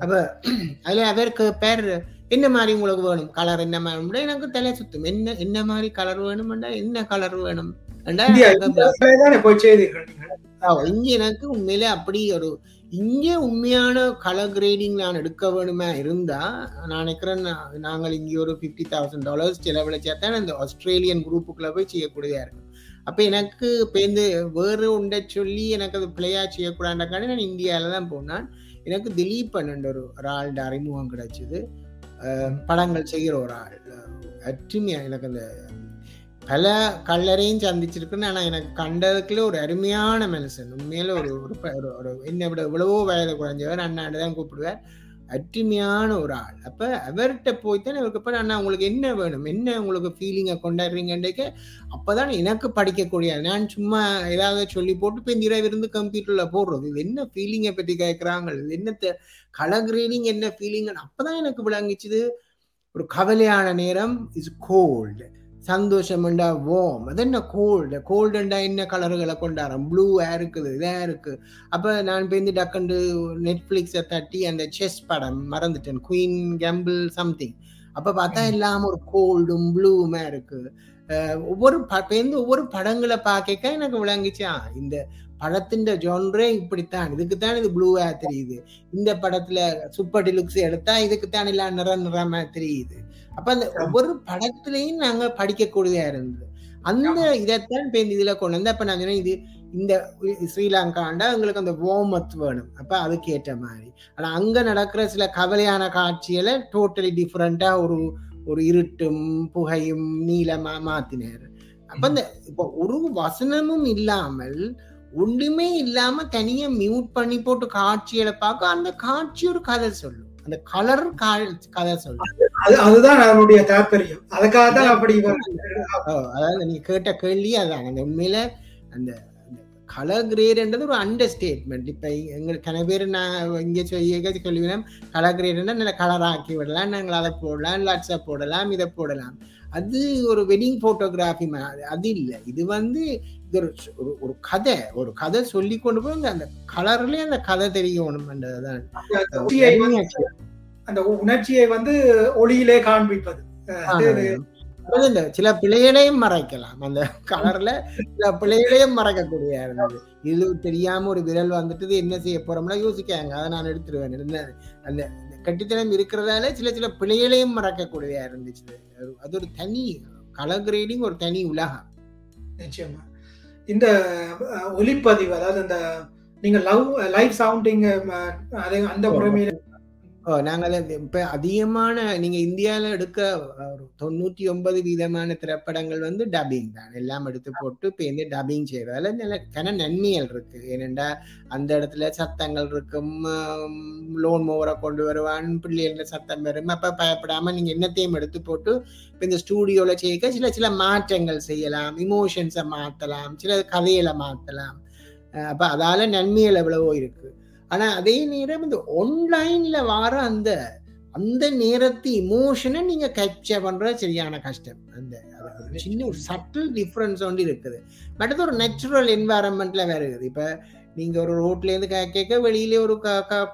அப்ப அதுல அவருக்கு பேர் என்ன மாதிரி உங்களுக்கு வேணும்? கலர் என்ன மாதிரி எனக்கு தலை சுத்தும். என்ன என்ன மாதிரி கலர் வேணும்டா? என்ன கலர் வேணும்? இங்க எனக்கு உண்மையிலே அப்படி ஒரு இங்கே உண்மையான கலர் கிரேடிங் நான் எடுக்க வேணுமே இருந்தால் நான் நினைக்கிறேன் நாங்கள் இங்கே ஒரு ஃபிஃப்டி தௌசண்ட் டாலர்ஸ் செலவழிச்சா தான் இந்த ஆஸ்திரேலியன் குரூப்புக்குள்ளே போய் செய்யக்கூடியதாக இருக்கும். அப்போ எனக்கு பேருந்து வேறு உண்டை சொல்லி எனக்கு அது பிளேயாக செய்யக்கூடாதுக்காண்டி நான் இந்தியாவில் தான் போனான். எனக்கு திலீப் என்ற ஒரு ஒரு ஆள்ட அறிமுகம் கிடச்சிது. படங்கள் செய்கிற ஒரு ஆள். அற்றுமையாக எனக்கு அந்த பல கல்லறையும் சந்திச்சிருக்குன்னு ஆனால் எனக்கு கண்டதுக்குள்ள ஒரு அருமையான மனுஷன். உண்மையில ஒரு ஒரு ஒரு- என்னை விட இவ்வளவோ வயது குறைஞ்சவர் அண்ணாண்டு தான் கூப்பிடுவார். அருமையான ஒரு ஆள். அப்போ அவர்கிட்ட போய்த்தான் இவருக்கு அவருக்கு அப்புறம் அண்ணா உங்களுக்கு என்ன வேணும்? என்ன உங்களுக்கு ஃபீலிங்கை கொண்டாடுறீங்கன்றக்க? அப்போதான் எனக்கு படிக்கக்கூடிய நான் சும்மா ஏதாவது சொல்லி போட்டு இப்போ நிறைய இருந்து கம்ப்யூட்டரில் போடுறது. இது என்ன ஃபீலிங்கை பற்றி கேட்குறாங்க இது என்ன கலர் கிரேடிங் என்ன ஃபீலிங்குன்னு அப்போ தான் எனக்கு விளங்கிச்சுது. ஒரு கவலையான நேரம் இஸ் கோல்டு சந்தோஷம்ண்டா வார்ம் அது என்ன கோல்டு கோல்டுண்டா என்ன கலர்களை கொண்டாடுறோம்? ப்ளூவா இருக்குது இதா இருக்கு. அப்ப நான் போய் இந்த டக்கண்டு நெட்ஃபிளிக்ஸை தட்டி அந்த செஸ் படம் மறந்துட்டேன். குயின் கேம்பிள் சம்திங் அப்ப பார்த்தா எல்லாம் ஒரு கோல்டும் ப்ளூமா இருக்கு. அஹ் ஒவ்வொரு பேருந்து ஒவ்வொரு படங்களை பார்க்க எனக்கு விளங்குச்சு. இந்த படத்தின் ஜான்ரே இப்படித்தான். இதுக்குத்தான் இது ப்ளூவா தெரியுது. இந்த படத்துல சூப்பர் டிலுக்ஸ் எடுத்தா இதுக்குத்தான் எல்லாம் நிற நிறமா தெரியுது. அப்ப அந்த ஒவ்வொரு படத்துலயும் நாங்க படிக்கக்கூடியதா இருந்தது. அந்த இதைத்தான் இப்ப இந்த இதுல கொண்டு வந்து அப்ப நான் சொன்னேன் இது இந்த ஸ்ரீலங்காண்டா எங்களுக்கு அந்த வார்மத் வேணும் அப்ப அதுக்கு ஏற்ற மாதிரி. ஆனா அங்க நடக்கிற சில கவலையான காட்சிகளை டோட்டலி டிஃப்ரெண்டா ஒரு ஒரு இருட்டும் புகையும் நீளமா மாத்தினார். அப்ப அந்த இப்போ ஒரு வசனமும் இல்லாமல் ஒண்ணுமே இல்லாம தனியா மியூட் பண்ணி போட்டு காட்சிகளை பார்க்க அந்த காட்சி ஒரு கதை சொல்லும். அந்த கலர் கதை அது அதுதான் அதனுடைய தாற்பயம். அதுக்காக தான் அப்படி அதாவது நீங்க கேட்ட கேள்வி அதான். அந்த உண்மையில அந்த கலர் கிரேட்ன்றது ஒரு அண்டர் ஸ்டேட்மெண்ட் இப்ப எங்களுக்கு கன பேர் நான் இங்க சொல்லி சொல்லுவேன் கலர் கிரேட்னா நல்ல கலர் ஆக்கி விடலாம். நாங்கள் அதை போடலாம். லட்ஸை போடலாம். இதை போடலாம். அது ஒரு வெட்டிங் போட்டோகிராஃபி அது இல்லை. இது வந்து இது ஒரு ஒரு- கதை. ஒரு கதை சொல்லி கொண்டு போய் அந்த- கலர்லயே அந்த கதை வந்து- அந்த உணர்ச்சியை வந்து ஒளியிலே காண்பிப்பது. இந்த சில பிழைகளையும் மறைக்கலாம். அந்த கலர்ல சில பிழைகளையும் மறைக்கக்கூடிய இருந்தது இது தெரியாம ஒரு விரல் வந்துட்டு என்ன செய்ய போறோம்னா யோசிக்காங்க. அதை நான் எடுத்துருவேன். அந்த கட்டித்தனம் இருக்கிறதால சில சில பிழைகளையும் மறக்கக்கூடியதா இருந்துச்சு. அது- ஒரு தனி கலர் கிரேடிங் ஒரு தனி உலகம். நிச்சயமா. இந்த ஒலிப்பதிவு அதாவது இந்த நீங்க லவ் லைவ் சவுண்டிங் அதை அந்த முறைமையில நாங்கள் இப்ப அதிகமான நீங்க இந்தியால எடுக்க தொண்ணூத்தி ஒரு தொண்ணூற்றி ஒன்பது வீதமான திரைப்படங்கள் வந்து டப்பிங் தான். எல்லாம் எடுத்து போட்டு இப்போ இந்த டப்பிங் செய்யறதால நல்ல கன நன்மைகள் இருக்கு. ஏனெண்டா அந்த இடத்துல சத்தங்கள் இருக்கும் லோன் மோவரை கொண்டு வருவான் பிள்ளைகள சத்தம் வரும். அப்ப பயப்படாம நீங்க என்னத்தையும் எடுத்து போட்டு இப்போ இந்த ஸ்டூடியோல செய்ய சில சில மாற்றங்கள் செய்யலாம் இமோஷன்ஸை மாத்தலாம் சில கதைகளை மாத்தலாம். அப்ப அதால நன்மைகள் எவ்வளவோ இருக்கு. ஆனா அதே நேரம் இந்த ஆன்லைன்ல வர அந்த அந்த நேரத்து இமோஷனை நீங்க கேப்சர் பண்றது சரியான கஷ்டம். அந்த சின்ன ஒரு சட்டில் டிஃப்ரென்ஸ் வந்து இருக்குது. பட் அது ஒரு நேச்சுரல் என்வாரன்மெண்ட்ல வருது இப்ப நீங்க ஒரு ரோட்ல இருந்து கே- கேட்க வெளியில ஒரு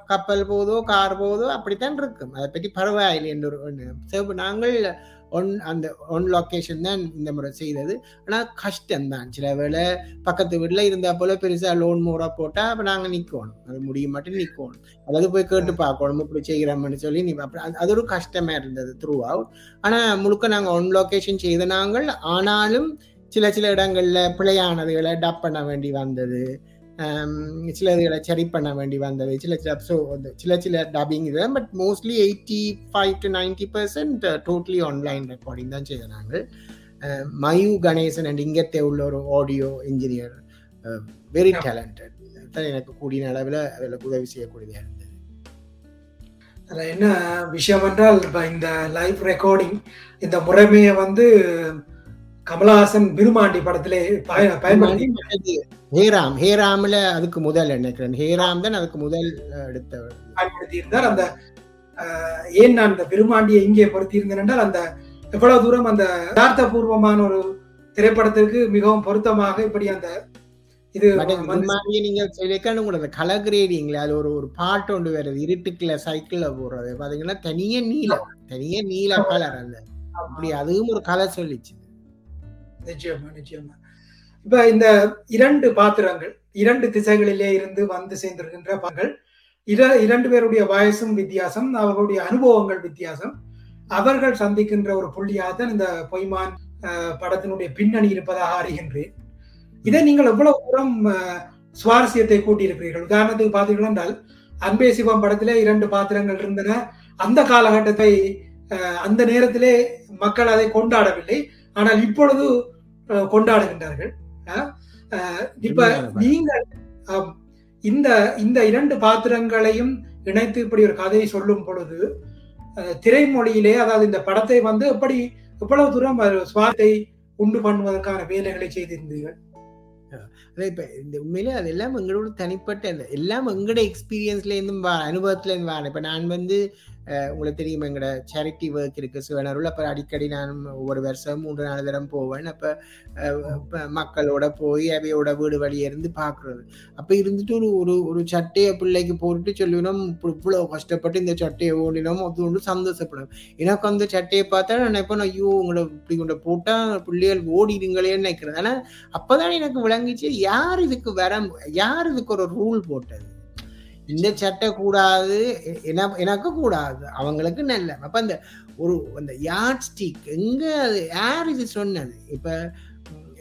கப்பல் போதோ கார் போதோ அப்படித்தான் இருக்கும். அதை பற்றி பரவாயில்லை என்று ஒரு நாங்கள் ஒன் அந்த ஒன் லொக்கேஷன் தான் இந்த முறை செய்தது. ஆனால் கஷ்டம் தான் சில வேளை பக்கத்து வீட்டில் இருந்தால் போல பெருசாக லோன் மோரா போட்டால் அப்போ நாங்கள் நிற்கணும் அது முடிய மாட்டேன் நிற்கணும் அதாவது போய் கேட்டு பார்க்கணும். இப்படி செய்கிறோம்னு சொல்லி நீ அப்படி அது- அது ஒரு கஷ்டமாக இருந்தது த்ரூ அவுட் ஆனால் முழுக்க நாங்கள் ஒன் லொக்கேஷன் செய்த நாங்கள் ஆனாலும் சில சில இடங்களில் பிழையானதுகளை டப் பண்ண வேண்டி வந்தது. ஆம், சில இதுகளை சரி பண்ண வேண்டி வந்தது. சில சில ஸோ சில சில டப்பிங் இது but mostly eighty five to ninety percent totally online recording தான் அஹ், மயு கணேசன் அண்ட் இங்கத்தே உள்ள ஒரு ஆடியோ இன்ஜினியர் வெரி டேலண்டட் எனக்கு கூடிய அளவில் அதில் உதவி செய்யக்கூடியதாக இருந்தது. அதுல என்ன விஷயம் என்றால் இப்ப இந்த லைவ் ரெக்கார்டிங் இந்த முறைமையை வந்து கமலஹாசன் விருமாண்டி படத்திலே பய- பயன்படுத்தி ஹேராம். ஹேராம்ல அதுக்கு முதல் நினைக்கிறேன் ஹேராம் தான் அதுக்கு முதல் அஹ், எடுத்தவர் பயன்படுத்தி இருந்தார் அந்த ஏன் நான் இந்த விருமாண்டியை இங்கே பொருத்தி இருந்தேன் என்றால் அந்த எவ்வளவு தூரம் அந்த யதார்த்தபூர்வமான ஒரு திரைப்படத்திற்கு மிகவும் பொருத்தமாக இப்படி அந்த இது நீங்க கூட அந்த கலர் கிரேடிங்ல அது ஒரு ஒரு பாட்டு ஒன்று வருது இருட்டுக்குள்ள சைக்கிள்ல போடுறது. பாத்தீங்கன்னா தனிய நீலம் தனிய நீல கலர் அந்த அப்படி அதுவும் ஒரு கலர் சொல்லிச்சு. நிச்சயமா நிச்சயமா. இப்ப இந்த இரண்டு பாத்திரங்கள் இரண்டு திசைகளிலே இருந்து வந்து சேர்ந்திருக்கின்ற பாங்கள் இர இரண்டு பேருடைய வயசும் வித்தியாசம் அவர்களுடைய அனுபவங்கள் வித்தியாசம். அவர்கள் சந்திக்கின்ற ஒரு புள்ளியாகத்தான் இந்த பொய்மான் படத்தினுடைய பின்னணி இருப்பதாக அறிகின்றேன். இதை நீங்கள் எவ்வளவு தூரம் சுவாரஸ்யத்தை கூட்டியிருக்கிறீர்கள்? உதாரணத்துக்கு பார்த்தீர்கள் என்றால் அன்பே சிவம் படத்திலே இரண்டு பாத்திரங்கள் இருந்தன. அந்த காலகட்டத்தை அந்த நேரத்திலே மக்கள் அதை கொண்டாடவில்லை. ஆனால் இப்பொழுது கொண்டாடுகின்றார்கள். இப்ப நீங்கள் இந்த இந்த இரண்டு பாத்திரங்களையும் இணைத்து இப்படி ஒரு கதையை சொல்லும் பொழுது திரைமொழியிலே அதாவது இந்த படத்தை வந்து எப்படி எவ்வளவு தூரம் அது சுவாரத்தை உண்டு பண்ணுவதற்கான வேலைகளை செய்திருந்தீர்கள்? இப்ப இந்த உண்மையிலே அது எல்லாம் எங்களோட தனிப்பட்ட எல்லாம் எங்களோட எக்ஸ்பீரியன்ஸ்ல இருந்தும் வா அனுபவத்துல இருந்து வரேன் இப்ப நான் வந்து உங்களுக்கு தெரியும் எங்களோட சேரிட்டி ஒர்க் இருக்குது சிவனருள் அப்போ அடிக்கடி நான் ஒவ்வொரு வருஷம் மூன்று நாலு தரம் போவேன். அப்போ மக்களோட போய் அவையோட வீடு வழியே இருந்து பார்க்குறது அப்போ இருந்துட்டு ஒரு ஒரு ஒரு சட்டையை பிள்ளைக்கு போட்டு சொல்லினோம் இவ்வளோ கஷ்டப்பட்டு இந்த சட்டையை ஓடினோம் அது ஒன்று சந்தோஷப்படும். எனக்கு அந்த சட்டையை பார்த்தா நான் நினைப்பேன் ஐயோ உங்களை இப்படி கொண்டு போட்டால் பிள்ளைகள் ஓடிடுங்களேன்னு நினைக்கிறேன். ஆனால் அப்போதான் எனக்கு விளங்கிச்சு யார் இதுக்கு வர யார் இதுக்கு ஒரு ரூல் போட்டது? இந்த சட்டை கூடாது எனக்கு கூடாது அவங்களுக்கு நல்ல. அப்ப அந்த ஒரு அந்த யார்ட் ஸ்டிக் எங்க அது யார் இது சொன்னது? இப்ப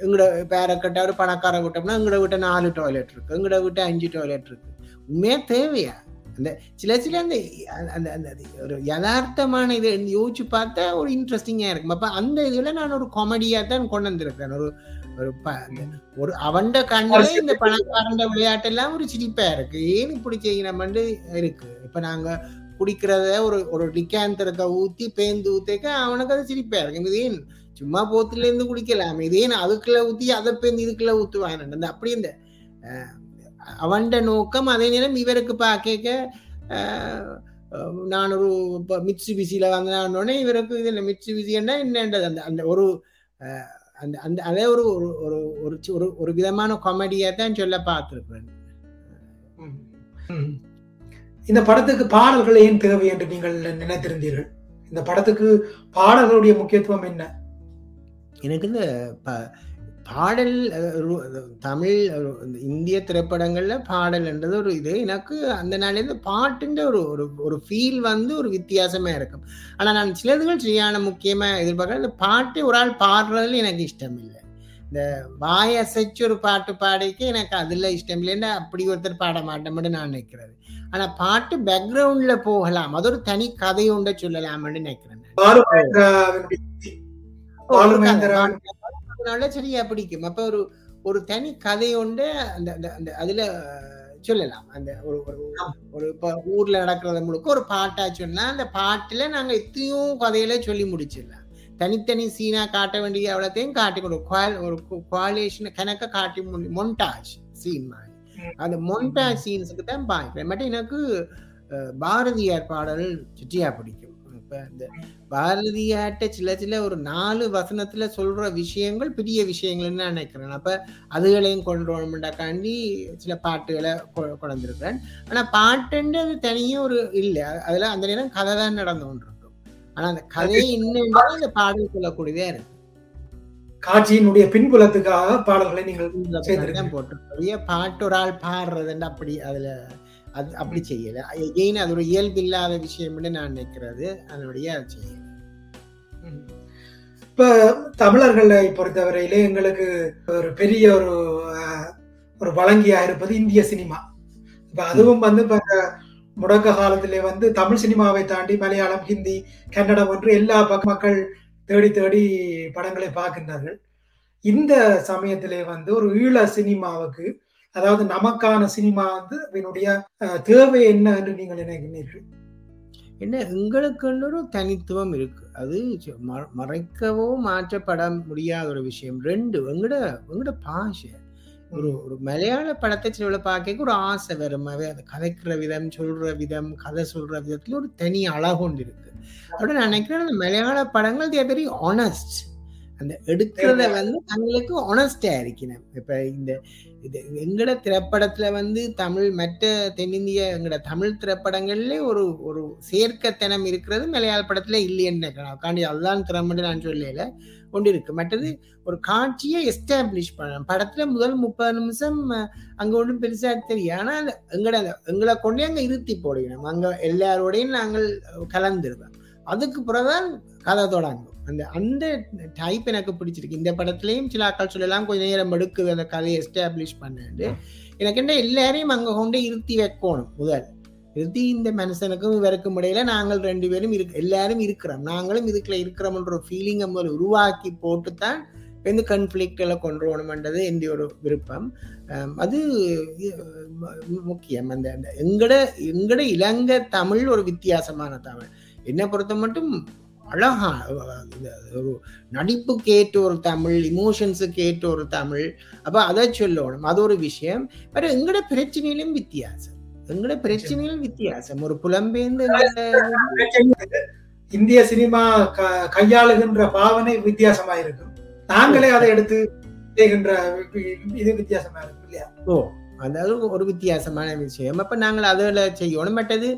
எங்கட பேரக்கட்ட ஒரு பணக்கார விட்டோம்னா எங்கட விட்ட நாலு டாய்லெட் இருக்கு எங்கட விட்ட அஞ்சு டாய்லெட் இருக்கு. உண்மையா தேவையா? அந்த சில சில அந்த அந்த அந்த ஒரு யதார்த்தமான இதை யோசிச்சு பார்த்தா ஒரு இன்ட்ரெஸ்டிங்காக இருக்கும். அப்போ அந்த இதில் நான் ஒரு காமெடியாக தான் கொண்டு வந்திருக்கேன். ஒரு ஒரு ஒரு அவண்ட கண்ணுல இந்த பணக்காரண்ட விளையாட்டு எல்லாம் ஒரு சிரிப்பா இருக்கு. ஏன் இப்படி செய்யணும்னு இருக்கு? இப்ப நாங்க குடிக்கிறத ஒரு ஒரு டிக்காந்தரத்தை ஊத்தி பேந்து ஊத்திக்க அவனுக்கு அது சிரிப்பா இருக்கு. இது ஏன் சும்மா போத்துல இருந்து குடிக்கலாம்? இது ஏன் அதுக்குள்ள ஊத்தி அதை பேந்து இதுக்குள்ள ஊத்துவாங்க? அந்த அப்படி இந்த அஹ், அவன்ட நோக்கம் அதே நேரம் இவருக்கு பாக்க நான் ஒரு மிட்சு பிசியில வந்தோடனே இவருக்கு இதுல மிட்சு பிசின்னா என்னன்றது? அந்த அந்த ஒரு அந்த அந்த அதே ஒரு ஒரு ஒரு ஒரு ஒரு ஒரு விதமான காமெடியா தான் சொல்ல. ம். இந்த படத்துக்கு பாடல்கள் ஏன் தேவை என்று நீங்கள் நினைத்திருந்தீர்கள் இந்த படத்துக்கு பாடல்களுடைய முக்கியத்துவம் என்ன எனக்கு இந்த ப- பாடல் தமிழ் இந்திய திரைப்படங்கள்ல பாடல்ன்றது ஒரு இது. எனக்கு அந்த நாளில் பாட்டுன்ற ஒரு ஒரு ஒரு ஃபீல் வந்து ஒரு வித்தியாசமா இருக்கும். ஆனா நான் சிலதுகள் சரியான முக்கியமா எதிர்பார்க்கறேன் இந்த பாட்டு ஒரு ஆள் பாடுறதுல எனக்கு இஷ்டம் இல்லை இந்த வாய் அசைச்சு ஒரு பாட்டு பாடிக்க எனக்கு அதுல இஷ்டம் இல்லைன்னா அப்படி ஒருத்தர் பாட மாட்டோம்னு நான் நினைக்கிறது. ஆனா பாட்டு பேக்ரவுண்ட்ல போகலாம். அது ஒரு தனி கதை உண்ட சொல்லலாம்னு நினைக்கிறேன் அதனால சரியா பிடிக்கும். அப்ப ஒரு ஒரு தனி கதை உண்டு அந்த அந்த அதுல சொல்லலாம். அந்த ஒரு ஒரு ஒரு இப்ப ஊர்ல நடக்கிறத முழுக்க ஒரு பாட்டா சொன்னா அந்த பாட்டுல நாங்க எத்தனையோ கதையில சொல்லி முடிச்சிடலாம். தனித்தனி சீனா காட்ட வேண்டிய அவ்வளோத்தையும் காட்டி கொடு. ஒரு குவாலேஷன் கணக்க காட்டி மொண்டாஜ் சீன் மாதிரி. அந்த மொண்டாஜ் சீன்ஸுக்கு தான் பார்க்கிறேன் மட்டும் எனக்கு பாரதியார் பாடல் சுற்றியா பிடிக்கும். இப்ப இந்த பாரதியார்ட்ட சில சில ஒரு நாலு வசனத்துல சொல்ற விஷயங்கள் பெரிய விஷயங்கள்னு நான் நினைக்கிறேன்? அப்ப அதுகளையும் கொண்டு வரணும்டாக்காண்டி சில பாட்டுகளை கொண்டிருக்கிறேன். ஆனா பாட்டுன்றது தனியே ஒரு இல்லை. அதுல அந்த நேரம் கதை தான் நடந்து கொண்டிருக்கும். ஆனா அந்த கதையை இன்னும் அந்த பாடல் சொல்லக்கூடியதா இருக்கு. காட்சியினுடைய பின்புலத்துக்காக பாடல்களை நீங்கள் ஏன் பாட்டு ஒரு ஆள் பாடுறதுன்னு அப்படி அதுல அது அப்படி செய்யலை. ஏன் அது ஒரு இயல்பு இல்லாத விஷயம்னு நான் நினைக்கிறது. அதனுடைய செய்யலை. இப்போ தமிழர்களை பொறுத்தவரையிலே எங்களுக்கு ஒரு பெரிய ஒரு ஒரு வழங்கியா இருப்பது இந்திய சினிமா. இப்போ அதுவும் வந்து இப்போ முடக்க காலத்திலே வந்து தமிழ் சினிமாவை தாண்டி மலையாளம் ஹிந்தி கன்னடம் என்று எல்லா பக்க மக்கள் தேடி தேடி படங்களை பார்க்கின்றார்கள். இந்த சமயத்திலே வந்து ஒரு ஈழ சினிமாவுக்கு அதாவது நமக்கான சினிமா வந்து அதனுடைய தேவை என்ன என்று நீங்கள் நினைக்கிறீர்கள்? என்ன எங்களுக்குன்னு ஒரு தனித்துவம் இருக்கு. அது மறைக்கவோ மாற்றப்பட முடியாத ஒரு விஷயம். ரெண்டு எங்கட எங்கட பாஷை. ஒரு ஒரு மலையாள படத்தை சில பார்க்க ஒரு ஆசை வரும் அதை கதைக்கிற விதம் சொல்ற விதம் கதை சொல்ற விதத்துல ஒரு தனி அழகு ஒன்று இருக்கு. அப்படி நான் நினைக்கிறேன் மலையாள படங்கள் தே வெரி ஆனஸ்ட் அந்த எடுக்கிறத வந்து தங்களுக்கு ஆனஸ்டா இருக்கணும். இப்ப இந்த இது எங்கட திரைப்படத்துல வந்து தமிழ் மற்ற தென்னிந்திய எங்கட தமிழ் திரைப்படங்கள்ல ஒரு ஒரு சேர்க்கத்தனம் இருக்கிறது மலையாள படத்துல இல்லைன்னு காண்டி அதுதான் திறமன்னு நான் சொல்லல. கொண்டு இருக்கு. மற்றது ஒரு காட்சியை எஸ்டாப்ளிஷ் பண்ண படத்துல முதல் முப்பது நிமிஷம் அங்க ஒன்றும் பெருசா தெரியும் ஆனா அந்த எங்கட எங்களை கொண்டே அங்க இருத்தி போடுகிறோம் அங்க எல்லாரோடையும் நாங்கள் கலந்துருவோம் அதுக்கு பிறகுதான் கதை தொடங்கும் அந்த அந்த டைப் எனக்கு பிடிச்சிருக்கு. இந்த படத்துலயும் சில ஆக்கள் சொல்லலாம் கொஞ்ச நேரம் எடுக்குது அந்த கதையை எஸ்டாப்ளிஷ் பண்ணு எனக்கு என்ன எல்லாரையும் அங்க கொண்டு இருத்தி வைக்கணும் முதல். இருத்தி இந்த மனுஷனுக்கும் இவருக்கும் இடையில நாங்கள் ரெண்டு பேரும் இருக்கு எல்லாரும் இருக்கிறோம். நாங்களும் இதுக்குள்ள இருக்கிறோம்ன்ற ஒரு ஃபீலிங்கை முதல் உருவாக்கி போட்டுத்தான் எந்த கன்ஃபிளிக்டில் கொண்டு வரணும்ன்றது எந்த ஒரு விருப்பம். அது முக்கியம். அந்த எங்கட எங்கட இலங்கை தமிழ் ஒரு வித்தியாசமான தமிழ். என்னை பொறுத்த மட்டும் அழகா ஒரு நடிப்புக்கு ஏற்ற ஒரு தமிழ் இமோஷன்ஸுக்கு ஏற்ற ஒரு தமிழ். அப்ப அதை சொல்லணும். அது ஒரு விஷயம். பட் எங்கட பிரச்சனையிலும் வித்தியாசம். எங்கட பிரச்சனையிலும் வித்தியாசம். ஒரு புலம்பெயர்ந்து இந்திய சினிமா கையாளுகின்ற பாவனை வித்தியாசமா இருக்கும் நாங்களே அதை எடுத்து இது வித்தியாசமா இருக்கும் இல்லையா? ஓ அதாவது ஒரு வித்தியாசமான விஷயம். அப்ப நாங்கள் அதில் செய்யணும். மற்றது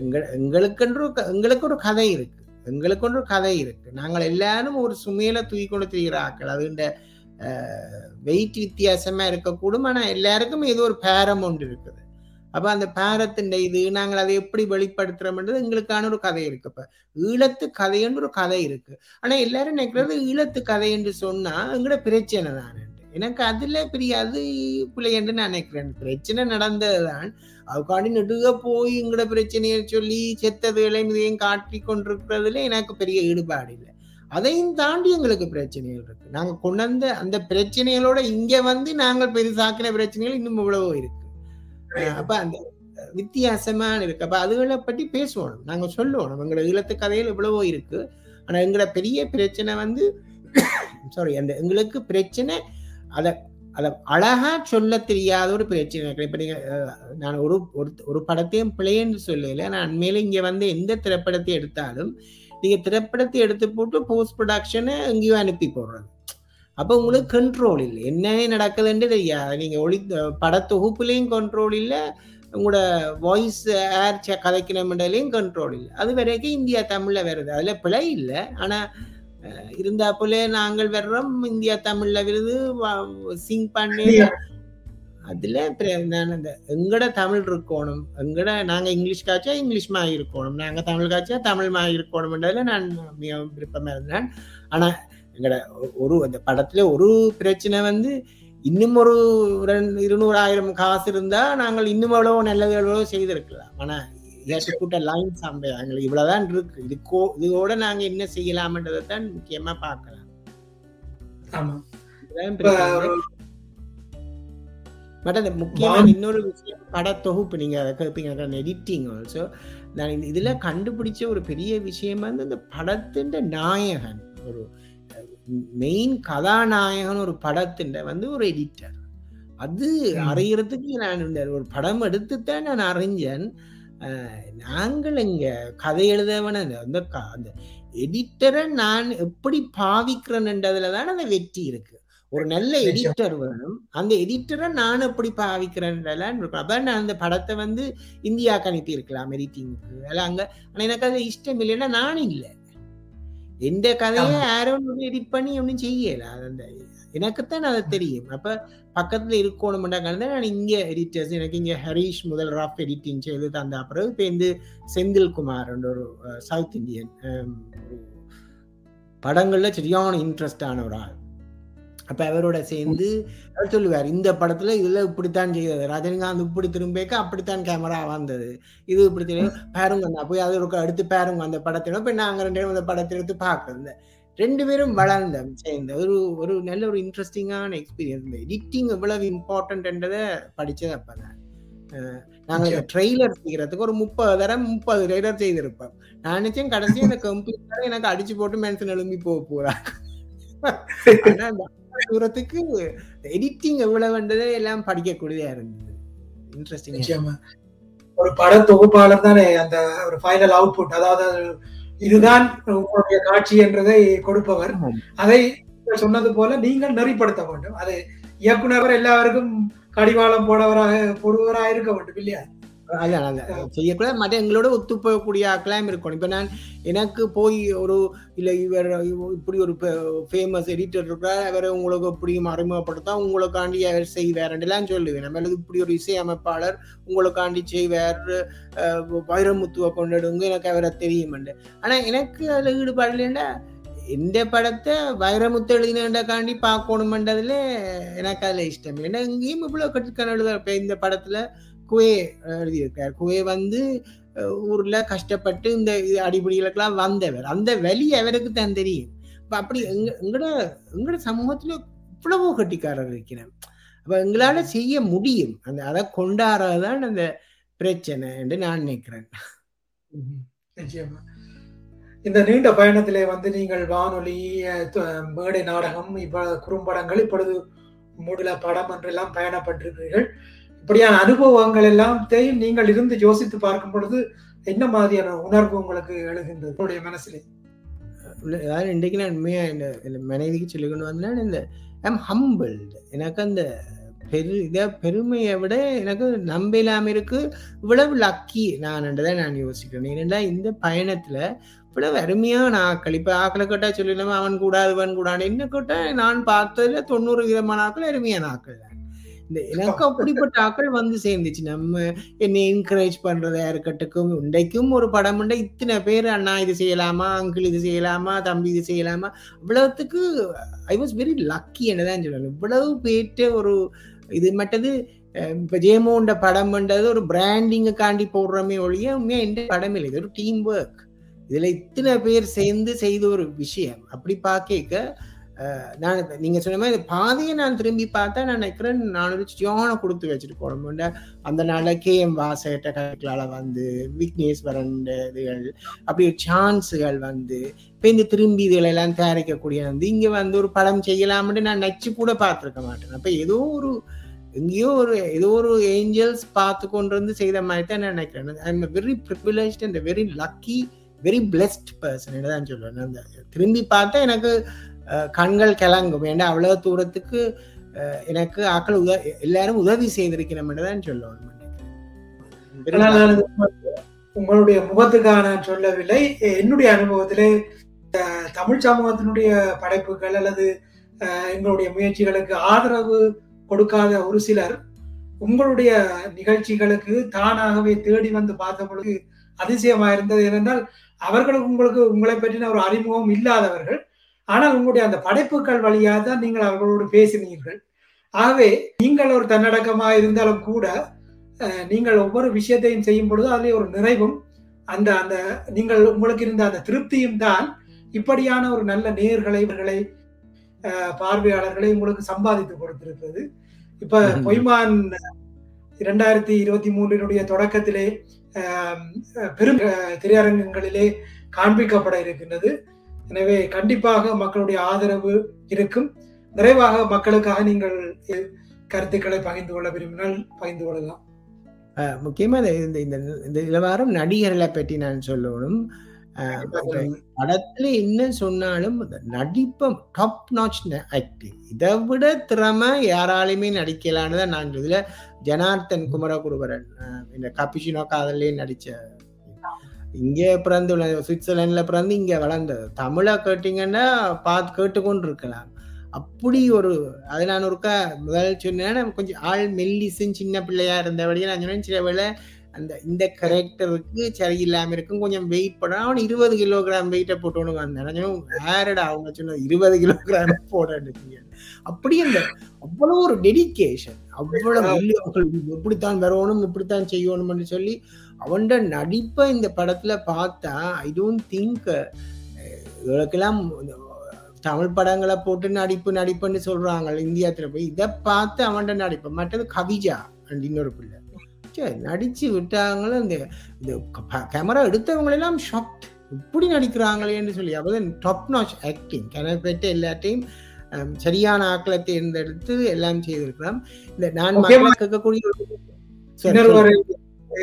எங்க எங்களுக்கென்று எங்களுக்கு ஒரு கதை இருக்கு. எங்களுக்கு ஒரு கதை இருக்கு. நாங்கள் எல்லாரும் ஒரு சுமையில தூக்கி கொண்டு திரிகிற ஆக்கள் அதுண்ட வெயிட் வித்தியாசமா இருக்கக்கூடும். ஆனா எல்லாருக்கும் ஏதோ ஒரு பேரம் ஒன்று இருக்குது. அப்ப அந்த பேரத்தின் இது நாங்கள் அதை எப்படி வெளிப்படுத்துறோம்ன்றது எங்களுக்கான ஒரு கதை இருக்கு. இப்ப ஈழத்து கதைன்னு ஒரு கதை இருக்கு. ஆனா எல்லாரும் நினைக்கிறது ஈழத்து கதை என்று சொன்னா எங்களோட பிரச்சனை தானே. எனக்கு அதுல பெரிய அது பிள்ளை என்று நான் நினைக்கிறேன். பிரச்சனை நடந்ததுதான். அதுக்காண்டி நெடுக போய் எங்கட பிரச்சனையை சொல்லி செத்ததுகளையும் இதையும் காட்டி கொண்டிருக்கிறதுல எனக்கு பெரிய ஈடுபாடு இல்லை. அதையும் தாண்டி எங்களுக்கு பிரச்சனைகள் இருக்கு. நாங்க கொண்டாந்த அந்த பிரச்சனைகளோட இங்க வந்து நாங்கள் பெருசாக்கின பிரச்சனைகள் இன்னும் இவ்வளவோ இருக்கு. அப்ப அந்த வித்தியாசமான இருக்கு. அப்ப அதுகளை பற்றி பேசுவோம். நாங்க சொல்லுவோம். எங்களோட ஈழத்து கதையில் இவ்வளவோ இருக்கு. ஆனா எங்களோட பெரிய பிரச்சனை வந்து சாரி அந்த எங்களுக்கு பிரச்சனை அதை அதை அழகா சொல்ல தெரியாத ஒரு பிரச்சனை இப்போ நீங்கள் நான் ஒரு ஒரு படத்தையும் பிள்ளைன்னு சொல்லல. நான் உண்மையில இங்கே வந்து எந்த திரைப்படத்தை எடுத்தாலும் நீங்கள் திரைப்படத்தை எடுத்து போட்டு போஸ்ட் ப்ரொடக்ஷனை இங்கேயும் அனுப்பி போடுறது. அப்போ உங்களுக்கு கண்ட்ரோல் இல்லை. என்ன நடக்குதுன்னு தெரியாது. நீங்கள் ஒளி படத்தொகுப்புலேயும் கண்ட்ரோல் இல்லை. உங்களோட வாய்ஸ் ஏர் கதைக்கணும்ன்றதுலையும் கண்ட்ரோல் இல்லை. அது வரைக்கும் இந்தியா தமிழில் வருது. அதில் பிழை இல்லை. ஆனால் இருந்தா போல நாங்கள் வர்றோம். இந்தியா தமிழ்ல வருது சிங் பண்ணி. அதுல நான் அந்த எங்கட தமிழ் இருக்கணும். எங்கட நாங்க இங்கிலீஷ் காய்ச்சா இங்கிலீஷ் மா இருக்கணும். நாங்க தமிழ் காய்ச்சா தமிழ் மா இருக்கணும்ன்றதுல நான் மிக விருப்பமா இருந்தேன். ஆனா எங்கட ஒரு அந்த படத்துல ஒரு பிரச்சனை வந்து இன்னும் ஒரு ரெண்டு இருநூறு ஆயிரம் காசு இருந்தா நாங்கள் இன்னும் எவ்வளவு நல்லது எவ்வளவு செய்திருக்கலாம். ஆனா கூட்ட லைன் சம்பை எங்களுக்கு இவ்வளவுதான் இருக்கு. இதுக்கோ இதோட நாங்க என்ன செய்யலாம்ன்றதை தான் முக்கியமா பார்க்கலாம். பட் அந்த முக்கியமான இன்னொரு விஷயம் பட தொகுப்பு நீங்க அதை கேட்பீங்க எடிட்டிங் ஆல்சோ நான் இதுல கண்டுபிடிச்ச ஒரு பெரிய விஷயம் வந்து அந்த படத்தின் நாயகன் ஒரு மெயின் கதாநாயகன் ஒரு படத்தின் வந்து ஒரு எடிட்டர் அது அறியறதுக்கு நான் இந்த ஒரு படம் எடுத்துத்தான் நான் அறிஞ்சேன். நாங்கள் இங்க கதை எழுதவன அந்த அந்த எடிட்டரை நான் எப்படி பாவிக்கிறேன்ன்றதுல தான் அந்த வெற்றி இருக்கு. ஒரு நல்ல எடிட்டர் வேணும். அந்த எடிட்டரை நான் எப்படி இருக்கும். அதான் நான் அந்த படத்தை வந்து இந்தியாவுக்கு அனுப்பி இருக்கலாம் எடிட்டிங்க்கு அதெல்லாம் அங்க ஆனா எனக்கு அது இஷ்டம் இல்லைன்னா நானும் இல்லை. எந்த கதையை யாரும் எடிட் பண்ணி ஒன்றும் செய்யல. அந்த எனக்குத்தான் அது தெரியும். அப்ப பக்கத்துல இருக்கணும்டாங்க நான் இங்க எடிட்டர்ஸ் எனக்கு இங்க ஹரீஷ் முதல் ராஃப் எடிட்டிங் செய்து தந்த அப்புறம் இப்ப இந்த செந்தில் குமார் ஒரு சவுத் இந்தியன் படங்கள்ல சரியான இன்ட்ரெஸ்டான ஒரு ஆள். அப்ப அவரோட சேர்ந்து அவர் சொல்லுவார் இந்த படத்துல இதுல இப்படித்தான் செய்தது ரஜினிகாந்த் இப்படி திரும்பிக்க அப்படித்தான் கேமரா வந்தது இது இப்படி தெரியும் பேருங்க போய் அது அடுத்து பேருங்க அந்த படத்தை. இப்ப நாங்க ரெண்டு பேரும் அந்த படத்தை எடுத்து பாக்குறது ரெண்டு பேரும் வளர்ந்த சேர்ந்து. ஒரு ஒரு நல்ல ஒரு இன்ட்ரெஸ்டிங்கான எக்ஸ்பீரியன்ஸ் இந்த எடிட்டிங் எவ்வளவு இம்பார்ட்டன்ட்ன்றதை படிச்சது அப்பதான். நாங்க ட்ரெய்லர் செய்யறதுக்கு ஒரு முப்பது தரம் முப்பது ட்ரெய்லர் செய்திருப்போம். நான் நினைச்சேன் கடைசி அந்த கம்ப்யூட்டர் எனக்கு அடிச்சு போட்டு மென்ஷன் எழும்பி போக போறாங்க தூரத்துக்கு எடிட்டிங் எவ்வளவுன்றதை எல்லாம் படிக்கக்கூடியதா இருந்தது. இன்ட்ரெஸ்டிங் ஒரு பட தொகுப்பாளர் தானே அந்த ஒரு ஃபைனல் அவுட்புட் அதாவது இதுதான் உங்களுடைய காட்சி என்றதை கொடுப்பவர். அதை சொன்னது போல நீங்கள் நெறிப்படுத்த வேண்டும். அது இயக்குனர் எல்லாருக்கும் கடிவாளம் போடவராக போடுவராக இருக்க வேண்டும் இல்லையா? அதான் செய்யக்கூடாது மற்ற எங்களோட ஒத்து போகக்கூடிய ஆக்கெல்லாம் இருக்கணும். இப்ப நான் எனக்கு போய் ஒரு இல்ல இவர் இப்படி ஒரு ஃபேமஸ் எடிட்டர் இருக்கிறார். அவரை உங்களுக்கு இப்படி அறிமுகப்படுத்தா உங்களுக்காண்டி அவர் செய்வார்லாம் சொல்லுவேன். நம்ம இப்படி ஒரு இசை அமைப்பாளர் உங்களுக்காண்டி செய்வார். வைரமுத்துவ கொண்டாடுங்க. எனக்கு அவரை தெரியும் ஆனா எனக்கு அதுல ஈடுபாடு இல்லைன்னா இந்த படத்தை வைரமுத்து எழுதினக்காண்டி பார்க்கணுமென்றதுல எனக்கு அதுல இஷ்டம் இல்லை. ஏன்னா இங்கேயும் இவ்வளவு கட்டுக்கான எழுத இப்ப இந்த படத்துல குவே எழுதியிருக்கார். குவே வந்து ஊர்ல கஷ்டப்பட்டு இந்த இது அடிப்படைகளுக்கெல்லாம் வந்தவர். அந்த வழி அவருக்கு தான் தெரியும். இப்போ அப்படி எங்க எங்கட எங்கட சமூகத்துல இவ்வளவோ கட்டிக்காரர் இருக்கிறேன் அப்ப எங்களால செய்ய முடியும். அந்த அதை கொண்டாடுறதுதான் அந்த பிரச்சனை என்று நான் நினைக்கிறேன். நிச்சயமா. இந்த நீண்ட பயணத்திலே வந்து நீங்கள் வானொலி மேடை நாடகம் இப்ப குறும்படங்கள் இப்பொழுது மூடில படம் என்றெல்லாம் பயணப்பட்டிருக்கிறீர்கள். இப்படியான அனுபவங்கள் எல்லாத்தையும் நீங்கள் இருந்து யோசித்து பார்க்கும் பொழுது என்ன மாதிரியான உணர்வு உங்களுக்கு எழுகின்றது உங்களுடைய மனசிலே? அதாவது இன்றைக்கு நான் உண்மையாக இந்த மனைவிக்கு சொல்லி கொண்டு வந்தேன் இந்த ஐம் ஹம்பிள் எனக்கு அந்த பெரு இதை பெருமையை விட எனக்கு நம்ப இல்லாமல் இருக்கு இவ்வளவு லக்கி நான் நான் யோசிக்கிறேன். ஏனென்றா இந்த பயணத்தில் இவ்வளவு அருமையான ஆக்கள் இப்போ ஆக்களை கேட்டால் சொல்லிடலாமா? அவன் கூடாது இவன் கூடாது. என்ன கேட்டால் நான் பார்த்ததில் தொண்ணூறு விதமான ஆக்கள் அருமையான ஆக்கள் தான். இந்த எனக்கு அப்படிப்பட்ட ஆக்கள் வந்து சேர்ந்துச்சு. நம்ம என்னை என்கரேஜ் பண்றதா இருக்கட்டும் இன்றைக்கும் ஒரு படம் உண்டை. இத்தனை பேர் அண்ணா இது செய்யலாமா அங்கிள் இது செய்யலாமா தம்பி இது செய்யலாமா? இவ்வளவுத்துக்கு ஐ வாஸ் வெரி லக்கி என்னதான் சொல்லணும். இவ்வளவு பேர்ட்ட ஒரு இது மட்டது இப்ப ஜேமோண்ட படம் பண்றது ஒரு பிராண்டிங்குக்காண்டி போடுறோமே ஒழிய உண்மையா எந்த படம் இல்லை. இது ஒரு டீம் ஒர்க் இதுல இத்தனை பேர் சேர்ந்து செய்த ஒரு விஷயம். அப்படி பார்க்க நான் நீங்க சொன்ன மாதிரி இந்த பாதையை நான் திரும்பி பார்த்தா நான் நினைக்கிறேன் நான் ஒரு ஜோனை கொடுத்து வச்சுட்டு போட அந்த நாள்ல கே எம் வாசகட்ட கதைகளால வந்து விக்னேஸ்வரன் இதுகள் அப்படி சான்ஸுகள் வந்து இப்போ இந்த திரும்பி இதுகளெல்லாம் தயாரிக்கக்கூடிய வந்து இங்க வந்து ஒரு படம் செய்யலாம்னு நான் நச்சு கூட பார்த்துருக்க மாட்டேன். அப்ப ஏதோ ஒரு எங்கேயோ ஒரு ஏதோ ஒரு ஏஞ்சல்ஸ் பார்த்து கொண்டு வந்து செய்த மாதிரி தான் நான் நினைக்கிறேன். I am very privilege and very lucky very blessed person தான் சொல்லுவேன் அந்த திரும்பி பார்த்தா எனக்கு கண்கள் கிளங்கும். ஏன்னா அவ்வளவு தூரத்துக்கு எனக்கு ஆக்கள் உத எல்லாரும் உதவி செய்திருக்கிறோம் தான் சொல்லுவேன் Very ஆனால் நான் இது உங்களுடைய முகத்துக்காக நான் சொல்லவில்லை. என்னுடைய அனுபவத்திலே தமிழ் சமூகத்தினுடைய படைப்புகள் அல்லது எங்களுடைய முயற்சிகளுக்கு ஆதரவு கொடுக்காத ஒரு சிலர் உங்களுடைய நிகழ்ச்சிகளுக்கு தானாகவே தேடி வந்து பார்த்த பொழுது அதிசயமா இருந்தது ஏனென்றால் அவர்களுக்கு உங்களுக்கு உங்களை பற்றின ஒரு அறிமுகம் இல்லாதவர்கள் ஆனால் உங்களுடைய அந்த படைப்புகள் வழியாக தான் நீங்கள் அவர்களோடு பேசினீர்கள். ஆகவே நீங்கள் ஒரு தன்னடக்கமாக இருந்தாலும் கூட நீங்கள் ஒவ்வொரு விஷயத்தையும் செய்யும் பொழுது அதிலே ஒரு நிறைவும் அந்த அந்த நீங்கள் உங்களுக்கு இருந்த அந்த திருப்தியும் தான் இப்படியான ஒரு நல்ல நேர்களை இவர்களை பார்வையாளர்களை உங்களுக்கு சம்பாதித்து கொடுத்திருக்கிறது. இப்ப. பொய்மான் இரண்டாயிரத்தி இருபத்தி மூன்றினுடைய தொடக்கத்திலே பெரும் திரையரங்கங்களிலே காண்பிக்கப்பட இருக்கின்றது. எனவே கண்டிப்பாக மக்களுடைய ஆதரவு இருக்கும். நிறைவாக மக்களுக்காக நீங்கள் கருத்துக்களை பகிர்ந்து கொள்ள விரும்பினால் பகிர்ந்து கொள்ளலாம். அஹ் முக்கியமா இந்த இந்த இந்த- இந்த இதுல வாரம் நடிகர்களை பற்றி நான் சொல்லணும். படத்துல என்ன சொன்னாலும் நடிப்பம் டாப் நாச் ஆக்டிங் இதை விட திறமை யாராலையுமே நடிக்கலான்னு தான் நான் இதுல ஜனார்த்தன் குமரகுருபரன் அஹ் இந்த கபிஷினோ காதலே நடிச்ச இங்க பிறந்து சுவிட்சர்லாந்துல பிறந்து இங்க வளர்ந்தது. தமிழை கேட்டீங்கன்னா பார்த்து கேட்டுக்கொண்டு இருக்கலாம் அப்படி ஒரு அது நான் ஒருக்கா முதல் சொன்னேன்னா கொஞ்சம் ஆள் மெல்லிசும் சின்ன பிள்ளையா இருந்தபடியே நான் சொன்னேன் சில வேளை அந்த இந்த கரெக்டருக்கு சரியில்லாம இருக்கும் கொஞ்சம் வெயிட் பண்ண அவன் இருபது கிலோகிராம் வெயிட்டை போட்டோன்னு வந்தேன் சொன்னேன், யாரடா அவங்க சொன்ன இருபது கிலோகிராம் போட அப்படி அந்த அவ்வளவு ஒரு டெடிகேஷன் அவ்வளவு இப்படித்தான் வரணும் இப்படித்தான் செய்யணும்னு சொல்லி அவன்ட நடிப்பை இந்த படத்துல பார்த்தா ஐ டோன்ட் திங்க் இவளுக்கெல்லாம் தமிழ் படங்களை போட்டு நடிப்பு நடிப்புன்னு சொல்றாங்க இந்தியாத்துல போய் இதை பார்த்து அவன்ட நடிப்பு. மற்றது கவிஜா அண்ட் இன்னொரு பிள்ளை. சே, நடிச்சு விட்டாங்களும் இந்த இந்த கேமரா எடுத்தவங்களெல்லாம் ஷாக்ட் இப்படி நடிக்கிறாங்களேன்னு சொல்லி அதாவது டாப் நாச் ஆக்டிங் பெற்ற எல்லாத்தையும் சரியான ஆக்களை தேர்ந்தெடுத்து எல்லாம் செய்திருக்கிறோம் இந்த நான் கேட்கக்கூடிய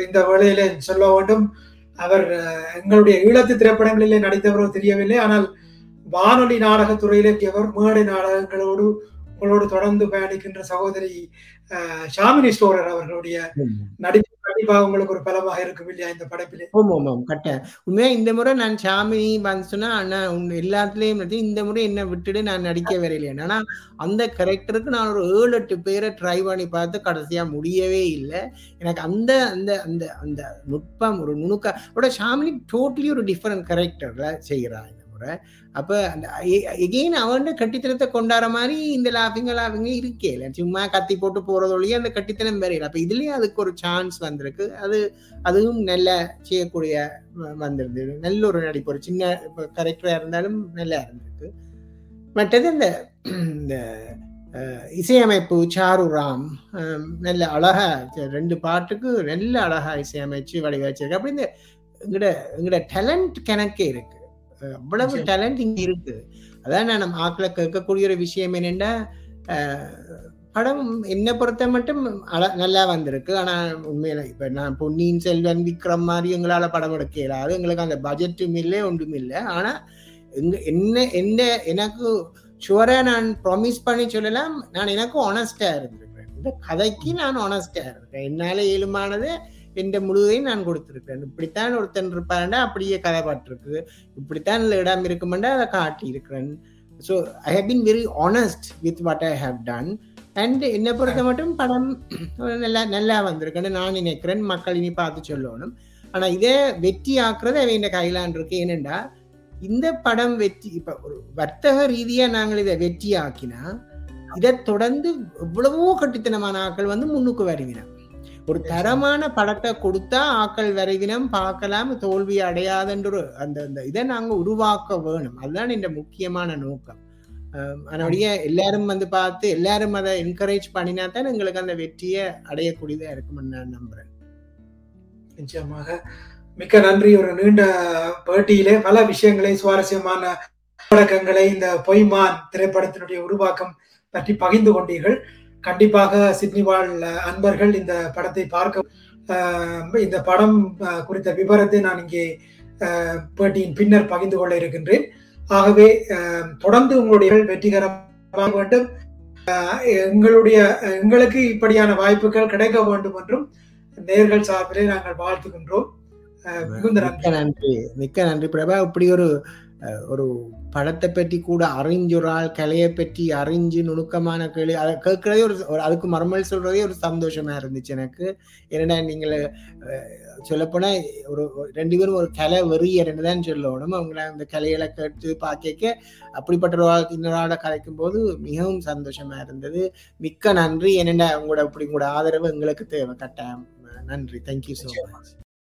இந்த வேளையிலே சொல்ல வேண்டும். அவர் எங்களுடைய ஈழத்து திரைப்படங்களிலே நடித்தவரோ தெரியவில்லை. ஆனால் வானொலி நாடகத்துறையிலே அவர் மேடை நாடகங்களோடு உங்களோடு தொடர்ந்து பயணிக்கின்ற சகோதரி ஷாமினி ஸ்டோரர் அவர்களுடைய. நடிப்பு கண்டிப்பாக உங்களுக்கு ஒரு பலமாக இருக்கும் இல்லையா இந்த படைப்பிலே? ஆமாம் ஆமாம் கரெக்டாக உண்மையா இந்த முறை நான் சாமினி வந்து சொன்னா அண்ணா உன் எல்லாத்துலயும் இந்த முறை என்ன விட்டுட்டு நான் நடிக்க வரையிலேன் ஆனா அந்த கேரக்டருக்கு நான் ஒரு ஏழு எட்டு பேரை ட்ரை பண்ணி பார்த்து கடைசியா முடியவே இல்லை. எனக்கு அந்த அந்த அந்த அந்த நுட்பம் ஒரு நுணுக்க ஓட ஷாமினி டோட்டலி ஒரு டிஃப்ரெண்ட் கேரக்டர்ல செய்கிறான் போகிறேன் அப்போ அந்த எகெயின் அவன் கட்டித்தனத்தை கொண்டாடுற மாதிரி இந்த லாபிங்க லாஃபிங்க இருக்கே இல்லை. சும்மா கத்தி போட்டு போறதொழிய அந்த கட்டித்தனம் வரையில அப்போ இதுலேயும் அதுக்கு ஒரு சான்ஸ் வந்திருக்கு. அது அதுவும் நல்ல செய்யக்கூடிய வந்திருந்தது. நல்ல ஒரு நடிப்பு. ஒரு சின்ன கரெக்டராக இருந்தாலும் நல்லா இருந்திருக்கு. மற்றது இந்த இந்த இசையமைப்பு சாரு ராம் நல்ல அழகா ரெண்டு பாட்டுக்கு நல்ல அழகா இசையமைச்சு வடிவச்சிருக்கு அப்படி இந்த எங்கட எங்கட டேலண்ட் கணக்கே இருக்கு. அவ்வளவு டேலண்ட் இங்க இருக்கு. அதான் நான் நம்ம ஆக்களை கேட்கக்கூடிய ஒரு விஷயம் என்னென்னா படம் என்னை பொறுத்த மட்டும் நல்லா வந்திருக்கு. ஆனா உண்மையில இப்ப நான் பொன்னியின் செல்வன் விக்ரம் மாதிரி எங்களால படம் எடுக்க இயலாது. எங்களுக்கு அந்த பட்ஜெட்டும் இல்லை ஒன்றும் இல்லை. ஆனா எங்க என்ன என்ன எனக்கு ஷுவரா நான் ப்ராமிஸ் பண்ணி சொல்லலாம். நான் எனக்கு ஒனஸ்டா இருந்திருக்கிறேன். இந்த கதைக்கு நான் ஒனஸ்டா இருக்கேன் என்னால இயலுமானது என்ற முழுவதையும் நான் கொடுத்துருக்கேன் இப்படித்தான் ஒருத்தன் இருப்பாருண்டா அப்படியே கதைப்பட்டிருக்கு இப்படித்தான் இடம் இருக்குமெண்டா அதை காட்டி இருக்கிறேன் so I have been very honest with what I have done and என்னை பொறுத்த மட்டும் படம் நல்லா நல்லா வந்திருக்குன்னு நான் நினைக்கிறேன். மக்கள் இனி பார்த்து சொல்லணும். ஆனால் இதே வெற்றி ஆக்குறது அவன் இந்த கையிலான் இருக்கு. ஏனென்றா இந்த படம் வெற்றி இப்போ ஒரு வர்த்தக ரீதியாக நாங்கள் இதை வெற்றி ஆக்கினா இதை தொடர்ந்து எவ்வளவோ கட்டித்தனமான ஆக்கள் வந்து முன்னுக்கு வருவினா ஒரு தரமான படத்தை கொடுத்தா ஆக்கள் வரைவினம் பார்க்கலாம் தோல்வி அடையாதுன்ற அந்த அந்த இதை நாங்க உருவாக்க வேணும். அதுதான் இந்த முக்கியமான நோக்கம். அதனுடைய எல்லாரும் வந்து பார்த்து எல்லாரும் அதை என்கரேஜ் பண்ணினா தான் எங்களுக்கு அந்த வெற்றியை அடையக்கூடியதா இருக்கும்னு நான் நம்புறேன். நிச்சயமாக. மிக்க நன்றி. ஒரு நீண்ட பேட்டியிலே பல விஷயங்களை சுவாரஸ்யமான பழக்கங்களை இந்த பொய்மான் திரைப்படத்தினுடைய உருவாக்கம் பற்றி பகிர்ந்து கொண்டீர்கள். கண்டிப்பாக சிட்னி வாழ் அன்பர்கள் இந்த படத்தை பார்க்க இந்த படம் குறித்த விவரத்தை நான் இங்கே பேட்டியின் பின்னர் பகிர்ந்து கொள்ள இருக்கின்றேன். ஆகவே தொடர்ந்து உங்களுடைய வெற்றிகரமாக வேண்டும். எங்களுடைய எங்களுக்கு இப்படியான வாய்ப்புகள் கிடைக்க வேண்டும் என்றும் நேர்கள் சார்பிலே நாங்கள் வாழ்த்துகின்றோம். மிக்க நன்றி. மிக்க நன்றி பிரபா. இப்படி ஒரு ஒரு படத்தை பற்றி கூட அறிஞ்சொரால் கலையை பற்றி அறிஞ்சு நுணுக்கமான கேள்வி அதை கேட்கறதே ஒரு அதுக்கு மறுமல் சொல்றதே ஒரு சந்தோஷமா இருந்துச்சு எனக்கு. ஏன்னா நீங்கள் சொல்லப்போனா ஒரு ரெண்டு பேரும் ஒரு கலை வெறியர்னு தான் சொல்லணும். அவங்கள அந்த கலைகளை கேட்டு பார்க்க அப்படிப்பட்ட ஒரு இன்னொரு கலைக்கும் போது மிகவும் சந்தோஷமா இருந்தது. மிக்க நன்றி. என்னென்ன உங்களோட இப்படி உங்களோட ஆதரவு எங்களுக்கு தேவை. கட்டாயம். நன்றி. Thank you so much